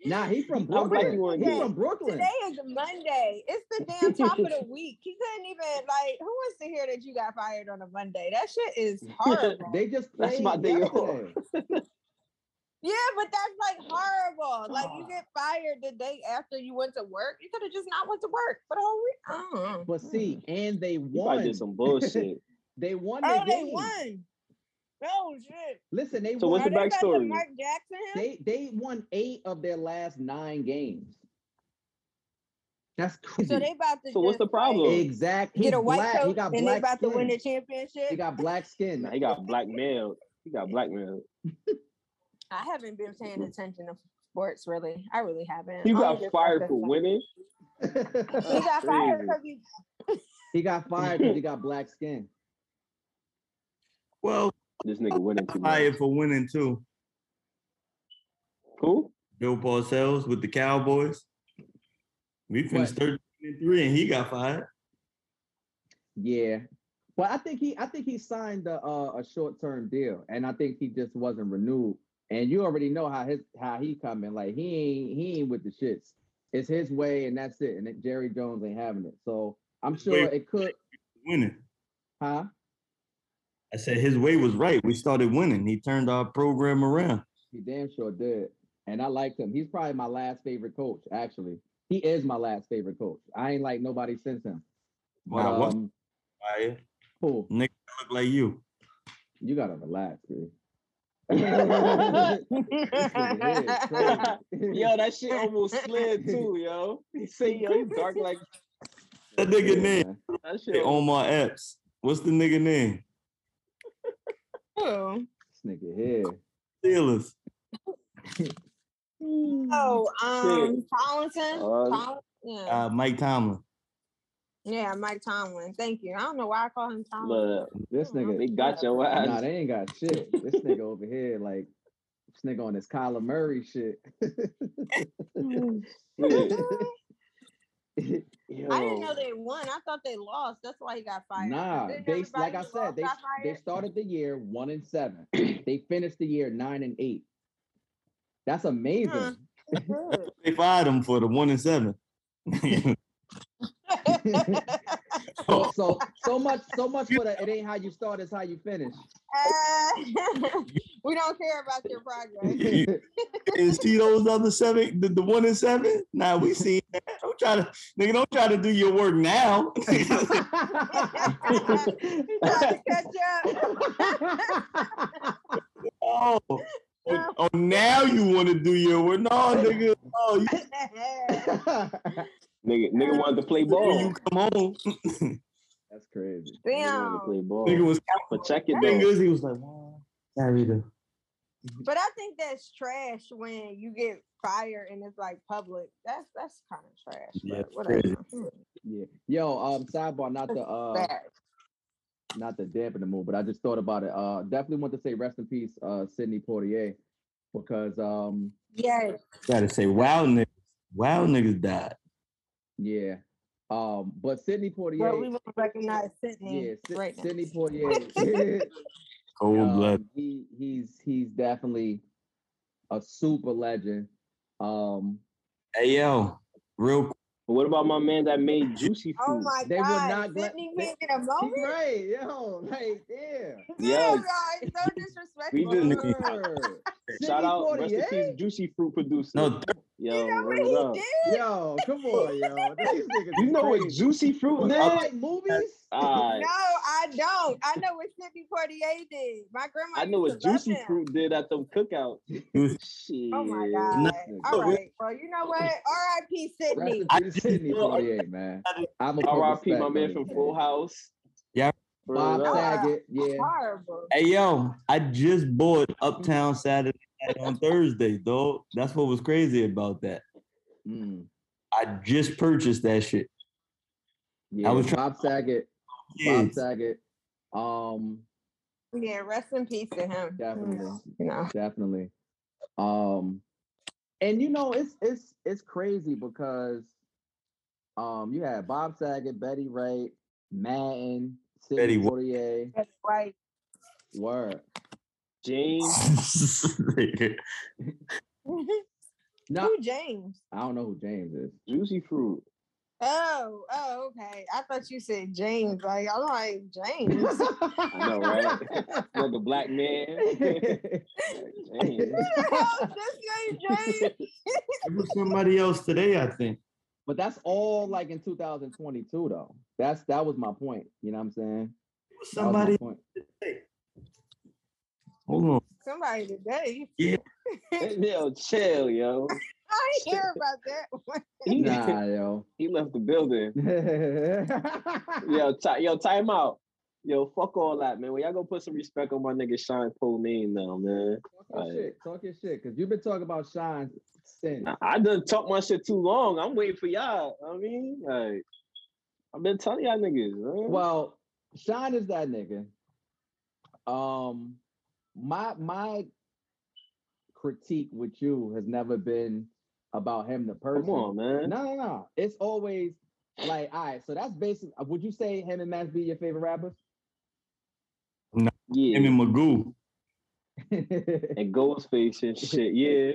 nah, he from Brooklyn. you He from Brooklyn. Today is Monday. It's the damn top of the week. He couldn't even like. Who wants to hear that you got fired on a Monday? That shit is horrible. They just That's my day off. yeah, but that's like horrible. Like you get fired the day after you went to work. You could have just not went to work for the whole week. But see, and they you probably won. did some bullshit. They won. Oh, their they game. won. Oh shit. Listen, they So won. what's the Are they about backstory? Mark Jackson? They they won eight of their last nine games. That's crazy. so they about to. So what's the just, like, problem? exactly. Get a white black. coat He got and they black about to win the skin. championship. He got black skin. He got blackmailed. He got blackmailed. I haven't been paying attention to sports really. I really haven't. He got fired for winning. He got fired because he he got fired because he got black skin. Well, This nigga winning too much. fired for winning too. Who? Bill Parcells with the Cowboys. We finished What? 13 and 3 and he got fired. Yeah. But I think he I think he signed a uh, a short term deal, and I think he just wasn't renewed. And you already know how his how he coming. Like he ain't he ain't with the shits. It's his way, and that's it. And Jerry Jones ain't having it. So I'm sure Wait. it could. Winning. Huh? I said his way was right. We started winning. He turned our program around. He damn sure did. And I liked him. He's probably my last favorite coach. Actually, he is my last favorite coach. I ain't like nobody since him. But, Wow, what's um, fire? cool. Nigga look like you. You gotta relax, dude. Yo, that shit almost slid too, yo. He said, yo, he's dark like That nigga name. that Hey, shit. Omar Epps. What's the nigga name? Who? This nigga here. Steelers. Oh, um, Collinson. Uh, Collin- yeah, Uh, Mike Tomlin. yeah, Mike Tomlin. Thank you. I don't know why I call him Tomlin. Look, This nigga. they got your ass. Nah, they ain't got shit. This nigga over here, like this nigga on this Kyler Murray shit. Yo, I didn't know they won. I thought they lost. That's why he got fired. nah, they like I said, they they started the year one and seven. they finished the year nine and eight. That's amazing. Good. They fired him for the one and seven. so, so so much so much for the it ain't how you start, it's how you finish. Uh, we don't care about your progress. You- and see those other seven, the, the one and seven? Nah, we seen that. Don't try to nigga, don't try to do your work now. He tried to catch up. oh, oh, oh, now you want to do your work. No, nigga. Oh, you, nigga, nigga wanted to play when ball. you come home. That's crazy. Nigga to Damn. play ball. nigga was But check it counting fingers. He was like, "Wow, sorry to But I think that's trash when you get fired and it's like public. That's that's kind of trash. Yeah, but it's whatever. crazy. Hmm, Yeah. Yo, um, sidebar, not the uh Bad. not to dampen the mood, but I just thought about it. Uh definitely want to say rest in peace, uh Sidney Portier, because um Yeah. gotta say, wow, niggas, wow, niggas died. yeah. Um, but Sidney Portier, Well, we won't recognize Sidney yeah, right now. Sidney Portier. Cold um, blood. he he's he's definitely a super legend. Um Hey yo, real quick. What about my man that made juicy Oh fruit? my They would God. not gla- Sidney they- being in a he moment? right, yo, like yeah. Yo, Damn, guys, so We disrespectful. just- shout out, rest in peace, juicy fruit producer. No, yo, You know word what he did? Yo, come on, yo. These niggas You is know what juicy fruit You did? like movies? Ah, No, I don't. I know what Sidney Portier did. My grandma. I know what juicy him. fruit did at them cookouts. was- Shit. Oh my god! nigga. All right. Well, you know what? R.I.P. Rest Sidney. in I peace, just Sidney know- Portier, man. I'm a R.I.P. my man from Full House. Yeah. Word Bob up. Saget, yeah. Horrible. Hey yo, I just bought Uptown Saturday Night on Thursday, though. That's what was crazy about that. Mm, I just purchased that shit. yeah. was try- Bob Saget, Bob Saget. Um, Yeah. Rest in peace to him. definitely, You know. definitely. Um, and you know, it's it's it's crazy because um you had Bob Saget, Betty Wright, Madden, Sidney Betty Wh- Portier. That's right. Word. James. No, Who James? I don't know who James is. Juicy fruit. Oh, oh, okay. I thought you said James. Like I'm like James. I know, right? like a black man. James. Who the hell is James? It was somebody else today, I think. But that's all like in 2022 though. That's that was my point. You know what I'm saying? It was That was my somebody. point. Hold on. Somebody today. yo, chill, yo. I ain't hear about that. He, Nah, yo. he left the building. Yo, ti- yo, time out. Yo, fuck all that, man. When y'all go put some respect on my nigga Shyne Po name now, man. Talk your Alright. shit. Talk your shit. Cause you've been talking about Shyne Since. I, I done talk my shit too long. I'm waiting for y'all. I mean, like, I've been telling y'all niggas. Man. Well, Shyne is that nigga. Um, my my critique with you has never been about him the person. come on, man. No, no, no. It's always like, all right. So that's basically. Would you say him and Max be your favorite rappers? Yeah, Him and Magoo. and Ghostface and shit. Yeah,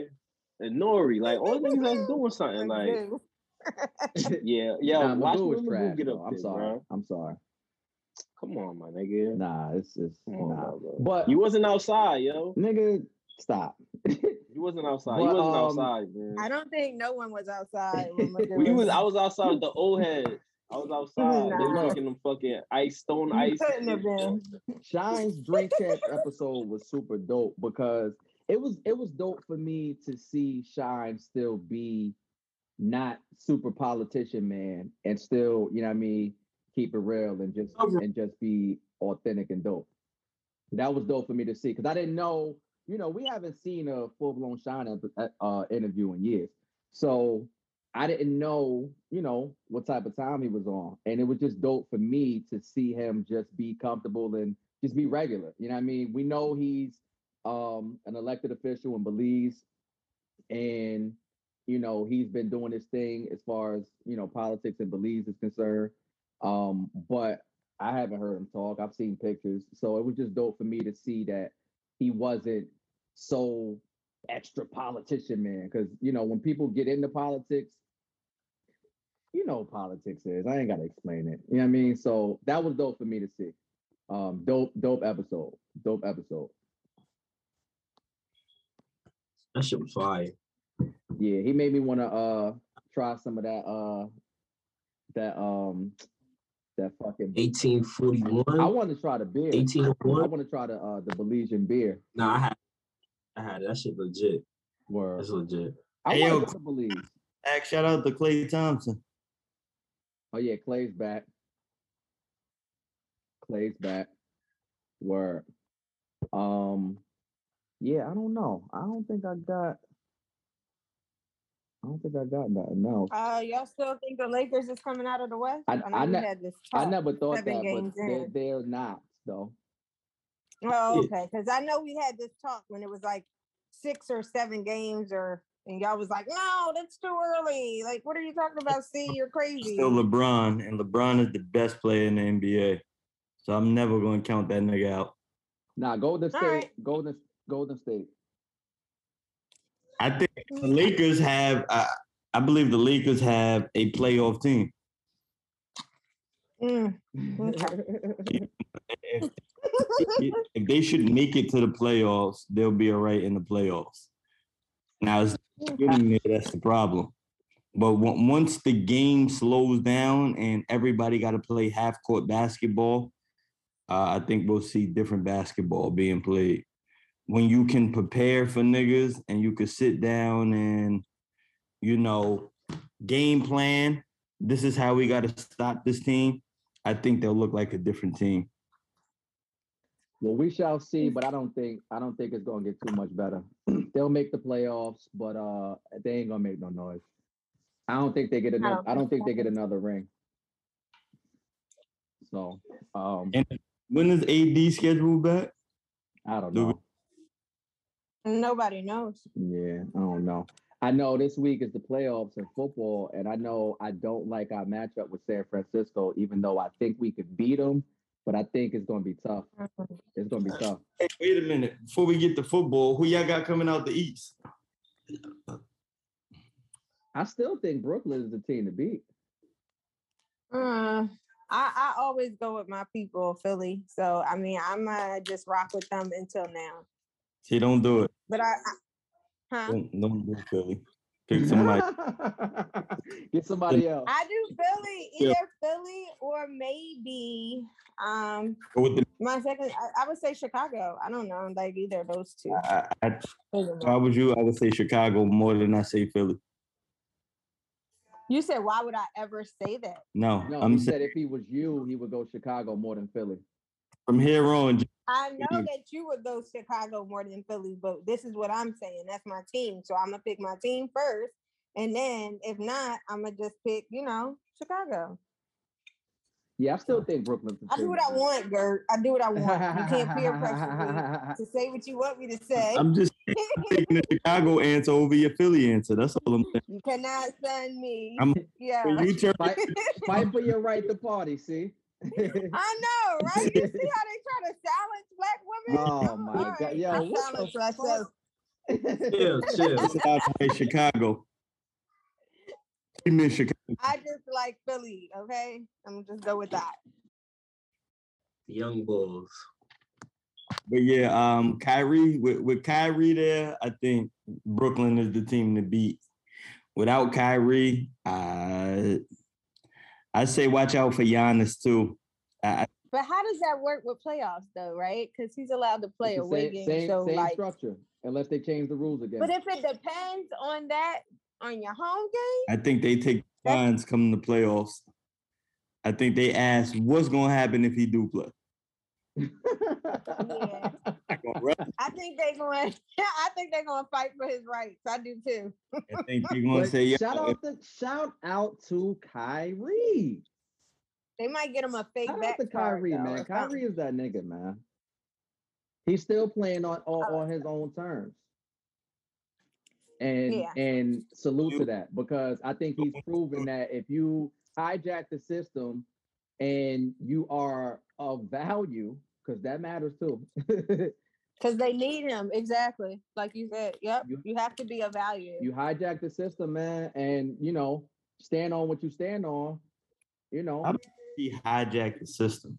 and Nori. Like all niggas that's doing something. Like, yeah, yeah. nah, Magoo when is Magoo trash. get up I'm there, sorry. bro. I'm sorry. Come on, my nigga. Nah, it's it's Come on, nah. But You wasn't outside, yo. nigga, stop. You wasn't outside. you wasn't um, outside, man. I don't think no one was outside. When We was. I was outside with the old head. I was outside. They was Nah. drinking them fucking ice, stone ice. couldn't have and been. shit. Shyne's drink champ episode was super dope because it was it was dope for me to see Shyne still be not super politician man and still, you know what I mean, keep it real and just and just be authentic and dope. That was dope for me to see because I didn't know, you know, we haven't seen a full blown Shyne uh, interview in years, so I didn't know, you know, what type of time he was on, and it was just dope for me to see him just be comfortable and just be regular. You know what I mean? We know he's um an elected official in Belize, and you know he's been doing his thing as far as you know politics in Belize is concerned. Um, but I haven't heard him talk. I've seen pictures, so it was just dope for me to see that he wasn't so extra politician man. Because you know when people get into politics, you know politics is. I ain't gotta explain it. You know what I mean? So that was dope for me to see. Um, dope, dope episode. Dope episode. That shit was fire. Yeah, he made me want to uh try some of that uh that um that fucking. 1841. I want to try the beer. 1841. I want to try the uh the Belizean beer. Nah, I had, I had that shit legit. Word. That's legit. I Hey, want yo. to go to Belize. Act shout out to Klay Thompson. Oh yeah, Klay's back. Klay's back. Word. Um, yeah, I don't know. I don't think I got. I don't think I got nothing. No, Uh, y'all still think the Lakers is coming out of the West? I- know I ne- had this I never thought that, but they're, they're not though. Oh, okay. Because I know we had this talk when it was like six or seven games, or and y'all was like, "No, that's too early." Like, what are you talking about? See, you're crazy. Still LeBron, and LeBron is the best player in the NBA. So I'm never going to count that nigga out. Nah, Golden State, right. Golden, Golden State. I think the Lakers have. Uh, I believe the Lakers have a playoff team. Mm, okay. If, if they should make it to the playoffs, they'll be all right in the playoffs. Now, it's getting there, that's the problem. But once the game slows down and everybody got to play half court basketball, uh, I think we'll see different basketball being played. When you can prepare for niggas and you can sit down and, you know, game plan, this is how we got to stop this team. I think they'll look like a different team. Well, we shall see, but I don't think I don't think it's gonna get too much better. They'll make the playoffs, but uh they ain't gonna make no noise. I don't think they get another. I don't think they get another ring. So, um, And when is AD scheduled back? I don't Do we- know. Nobody knows. Yeah, I don't know. I know this week is the playoffs in football, and I know I don't like our matchup with San Francisco, even though I think we could beat them. But I think it's gonna be tough. It's gonna be tough. Hey, wait a minute. Before we get to football, who y'all got coming out the East? I still think Brooklyn is the team to beat. Uh, I I always go with my people, Philly. So I mean, I'm gonna just rock with them until now. See, don't do it. But I, I huh? Don't, don't do Philly. Pick somebody. Get somebody else. I do Philly, Yeah. either Philly or maybe um with the, my second. I, I would say Chicago. I don't know, like either of those two. I, I, Doesn't if I matter. was you, I would say Chicago more than I say Philly. You said, why would I ever say that? No, No, I'm he saying said if he was you, he would go Chicago more than Philly. From here on, I know that you would go Chicago more than Philly, but this is what I'm saying. That's my team. So I'm gonna pick my team first. And then if not, I'm gonna just pick, you know, Chicago. Yeah, I still think Brooklyn's the I do what I want, Gert. I do what I want. You can't peer pressure me to say what you want me to say. I'm just taking the Chicago answer over your Philly answer. That's all I'm saying. you cannot send me. I'm- yeah. You turn, Fight, fight for your right to party. See. I know, right? You see how they try to silence black women? Oh my All God. right, Yo, I what the silence myself. Chill, chill. This is how I play Chicago. You miss Chicago. I just like Philly, okay? I'm just go with that. Young Bulls. But yeah, um, Kyrie with, with Kyrie there, I think Brooklyn is the team to beat. Without Kyrie, I I say watch out for Giannis too. I, I- But how does that work with playoffs though, right? Because he's allowed to play It's the away same, games. same, so same like structure, unless they change the rules again. but if it depends on that on your home game, I think they take fines coming to playoffs. I think they ask what's gonna happen if he do play. yeah. I think they're going I think they're gonna fight for his rights. I do too. I think they're gonna say, yeah, shout out to shout out to Kyrie. They might get him a fake Shout out back to Kyrie, card, man. Kyrie is that nigga, man. He's still playing on on, oh, on his own terms. And Yeah. and salute to that because I think he's proven that if you hijack the system and you are of value, because that matters too. Because they need him, exactly. Like you said. Yep. You- You, have to be a value. you hijack the system, man, and you know, stand on what you stand on. You know, I he hijacked the system.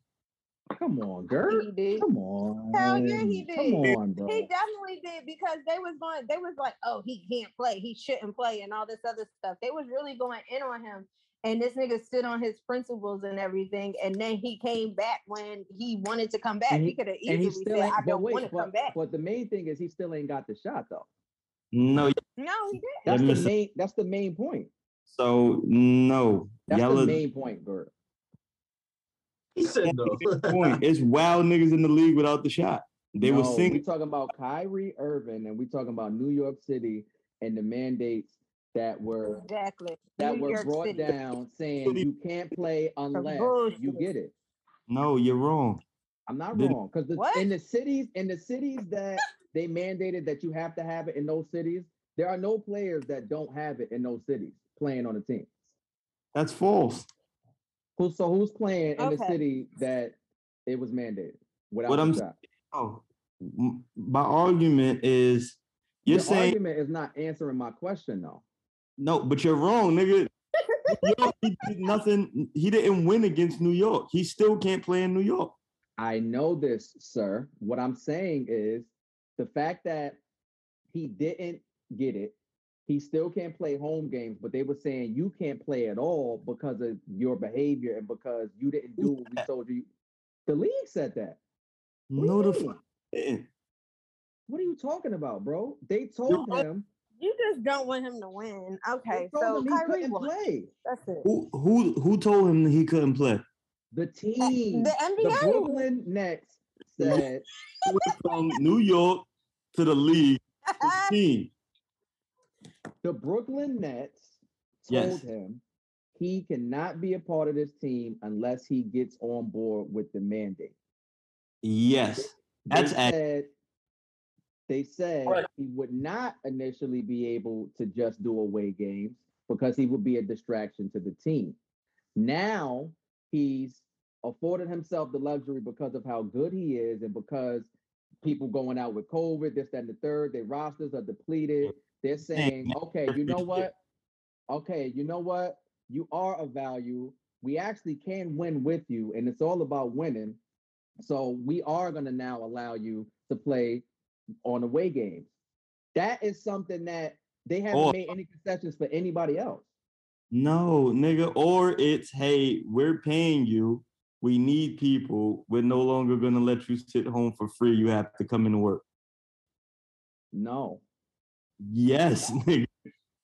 come on, he girl. did. Come on. Hell yeah, he did. Come on, bro. He definitely did because they was going, they was like, oh, he can't play, he shouldn't play, and all this other stuff. They was really going in on him. And this nigga stood on his principles and everything. And then he came back when he wanted to come back. And he, he- could have easily still said, I but don't wait, want to but, come back. but the main thing is he still ain't got the shot though. No, No, he did. That's the main. That's the main point. so no. That's Y'all the main point, Gert. He said no. point. It's wild niggas in the league without the shot. They were No, We singing. talking about Kyrie Irving, and we talking about New York City and the mandates that were Exactly. that New were York brought City. down, saying you can't play unless you get it. No, you're wrong. I'm not Did- wrong because in the cities in the cities that they mandated that you have to have it in those cities, there are no players that don't have it in those cities playing on the team. That's false. Who so who's playing in the city that it was mandated without What I'm shot? Oh, my argument is you're Your saying argument is not answering my question though. No, but you're wrong, nigga. York, he did nothing. He didn't win against New York. He still can't play in New York. I know this, sir. What I'm saying is the fact that he didn't get it, he still can't play home games, but they were saying you can't play at all because of your behavior and because you didn't do what we told you. The league said that. What No, the fuck. What are you talking about, bro? They told right. him, You just don't want him to win. they Okay, told so him he Kyrie couldn't won. play. That's it. Who who who told him he couldn't play? The team, The the NBA. Brooklyn Nets said, from New York to the league the team. the Brooklyn Nets Yes. told him he cannot be a part of this team unless he gets on board with the mandate. Yes, that's they ac- said, they said Right. he would not initially be able to just do away games because he would be a distraction to the team. Now he's afforded himself the luxury because of how good he is and because people going out with COVID, this, that, and the third, their rosters are depleted. They're saying, okay, you know what? Okay, you know what? You are a value. We actually can win with you, and it's all about winning. So we are going to now allow you to play on away games. That is something that they haven't Or- made any concessions for anybody else. no nigga. Or it's hey, we're paying you. We need people. We're no longer gonna let you sit home for free. You have to come into work. No. Yes, nigga.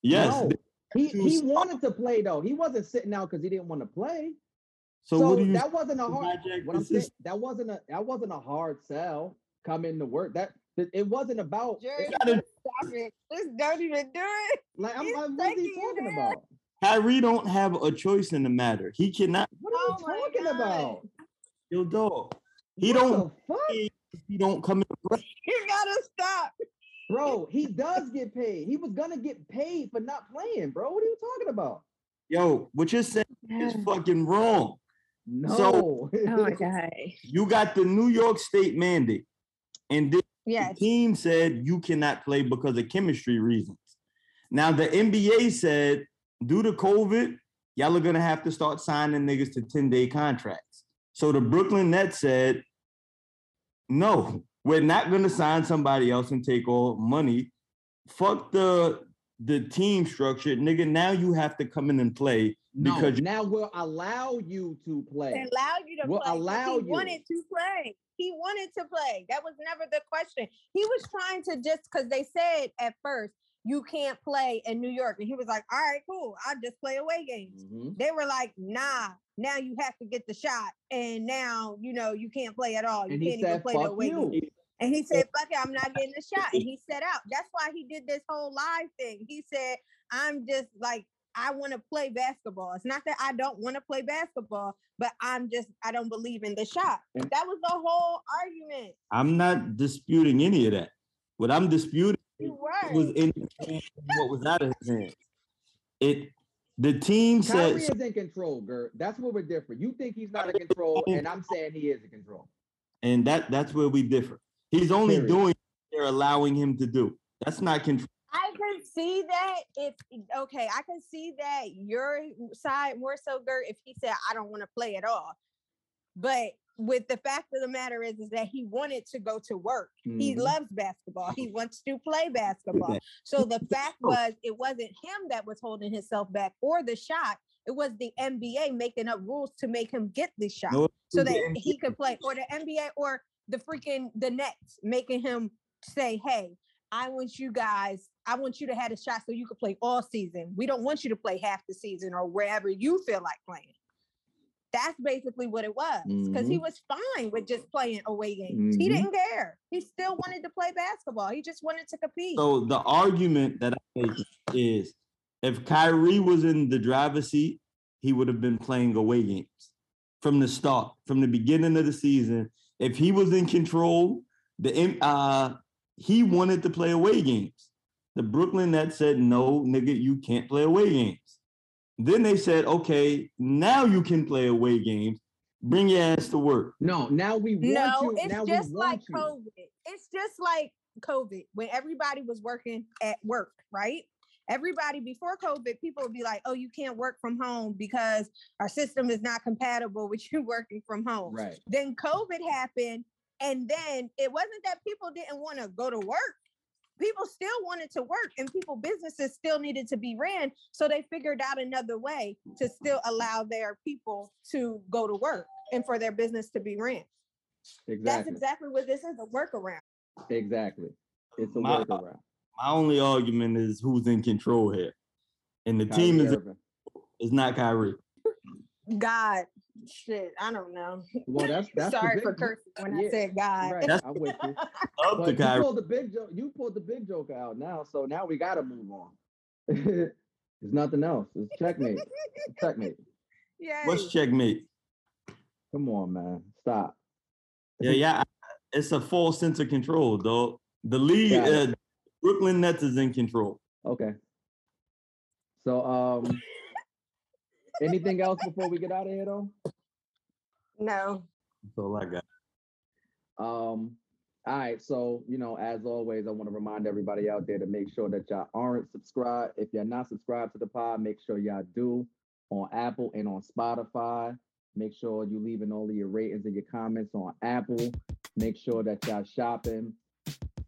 Yes. No. He he wanted to play though. He wasn't sitting out because he didn't want to play. So, So, that wasn't a hard. What I'm saying, that wasn't a that wasn't a hard sell. Come into work. That- it wasn't about. Jerry, gotta- stop it. Just don't even do it. Like I'm, He's I'm what are you you talking about? Kyrie don't have a choice in the matter. He cannot. What are Oh you my talking God. about? Yo, dog. He What don't. the fuck? He don't come in. play. You gotta stop. Bro, he does get paid. He was gonna get paid for not playing, bro. What are you talking about? Yo, what you're saying is fucking wrong. No. Oh my god. You got the New York State mandate, and then the team said you cannot play because of chemistry reasons. Now the NBA said due to COVID, y'all are gonna have to start signing niggas to 10-day contracts. So the Brooklyn Nets said, no, we're not gonna sign somebody else and take all money. Fuck the the team structure, nigga. Now you have to come in and play No, because you- now we'll allow you to play. They allowed you to We'll play. 'cause allow he you. wanted to play. He wanted to play. That was never the question. He was trying to just because they said at first you can't play in New York, and he was like, "All right, cool. I'll just play away games." Mhm. They were like, "Nah, now you have to get the shot, and now you know you can't play at all. You And can't he even play the "Fuck away you." games." And he said, fuck it, I'm not getting the shot. And he set out. That's why he did this whole live thing. He said, I'm just like, I want to play basketball. It's not that I don't want to play basketball, but I'm just, I don't believe in the shot. Mm. That was the whole argument. I'm not disputing any of that. What I'm disputing was in his hands what was out of his hands. It the team Kyrie said is in control, Gert. That's where we're different. You think he's not in control, and I'm saying he is in control. and that that's where we differ. He's only Period. doing what they're allowing him to do. That's not control. I can see that if okay, I can see that your side more so, Gert, if he said I don't want to play at all. But with the fact of the matter is, is that he wanted to go to work. He Mhm. loves basketball. He wants to play basketball. So the fact was, it wasn't him that was holding himself back or the shot. It was the NBA making up rules to make him get the shot No, so that he could play, or the NBA or the freaking the Nets making him say, "Hey, I want you guys, I want you to have a shot so you can play all season. We don't want you to play half the season or wherever you feel like playing." That's basically what it was because he was fine with just playing away games. He Mhm. didn't care. He still wanted to play basketball. He just wanted to compete. So the argument that I make is if Kyrie was in the driver's seat, he would have been playing away games from the start, from the beginning of the season. If he was in control, the uh he wanted to play away games. The Brooklyn Nets said, no, nigga, you can't play away games. Then they said, okay, now you can play away games. Bring your ass to work. No, now we want No, you. it's now just like you. COVID. It's just like COVID when everybody was working at work, right? Everybody before COVID, people would be like, "Oh, you can't work from home because our system is not compatible with you working from home." Right. Then COVID happened, and then it wasn't that people didn't want to go to work. People still wanted to work, and people businesses still needed to be ran. So they figured out another way to still allow their people to go to work and for their business to be ran. That's Exactly. exactly what this is a workaround. Exactly. It's a My- workaround. My only argument is who's in control here. And the Kyrie team is, Irving. is not Kyrie. God, shit, I don't know. Well, that's that's Sorry for cursing when I said God. Right, That's- I'm with you. Up But to you pulled the big joke. You pulled the big joker out now, so now we got to move on. There's nothing else. It's checkmate. checkmate. Yeah. What's checkmate? Come on, man. Stop. Yeah, yeah. It's a false sense of control, though. The league, Got it. uh, Brooklyn Nets is in control. Okay. So, um, anything else before we get out of here, though? No. That's all I got. Um, all right, so you know, as always, I want to remind everybody out there to make sure that y'all aren't subscribed. If you're not subscribed to the pod, make sure y'all do on Apple and on Spotify. Make sure you leaving all of your ratings and your comments on Apple. Make sure that y'all shopping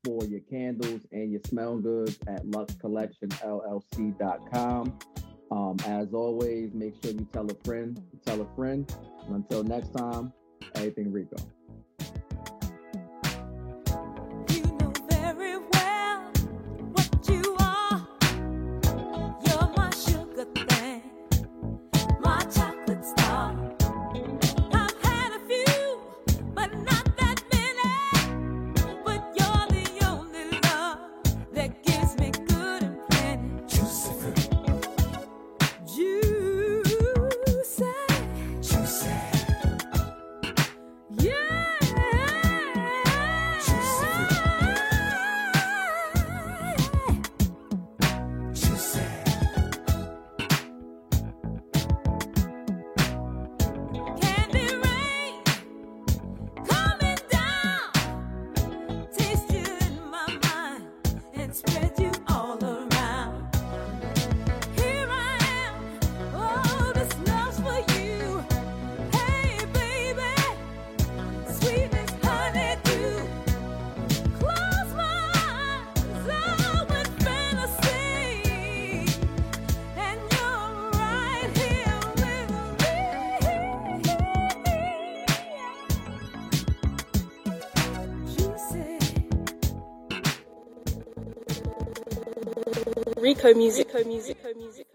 for your candles and your smell goods at luxcollectionllc.com. Um, as always, make sure you tell a friend, tell a friend. And until next time, everything Rico. Rico music. Rico music. Rico music.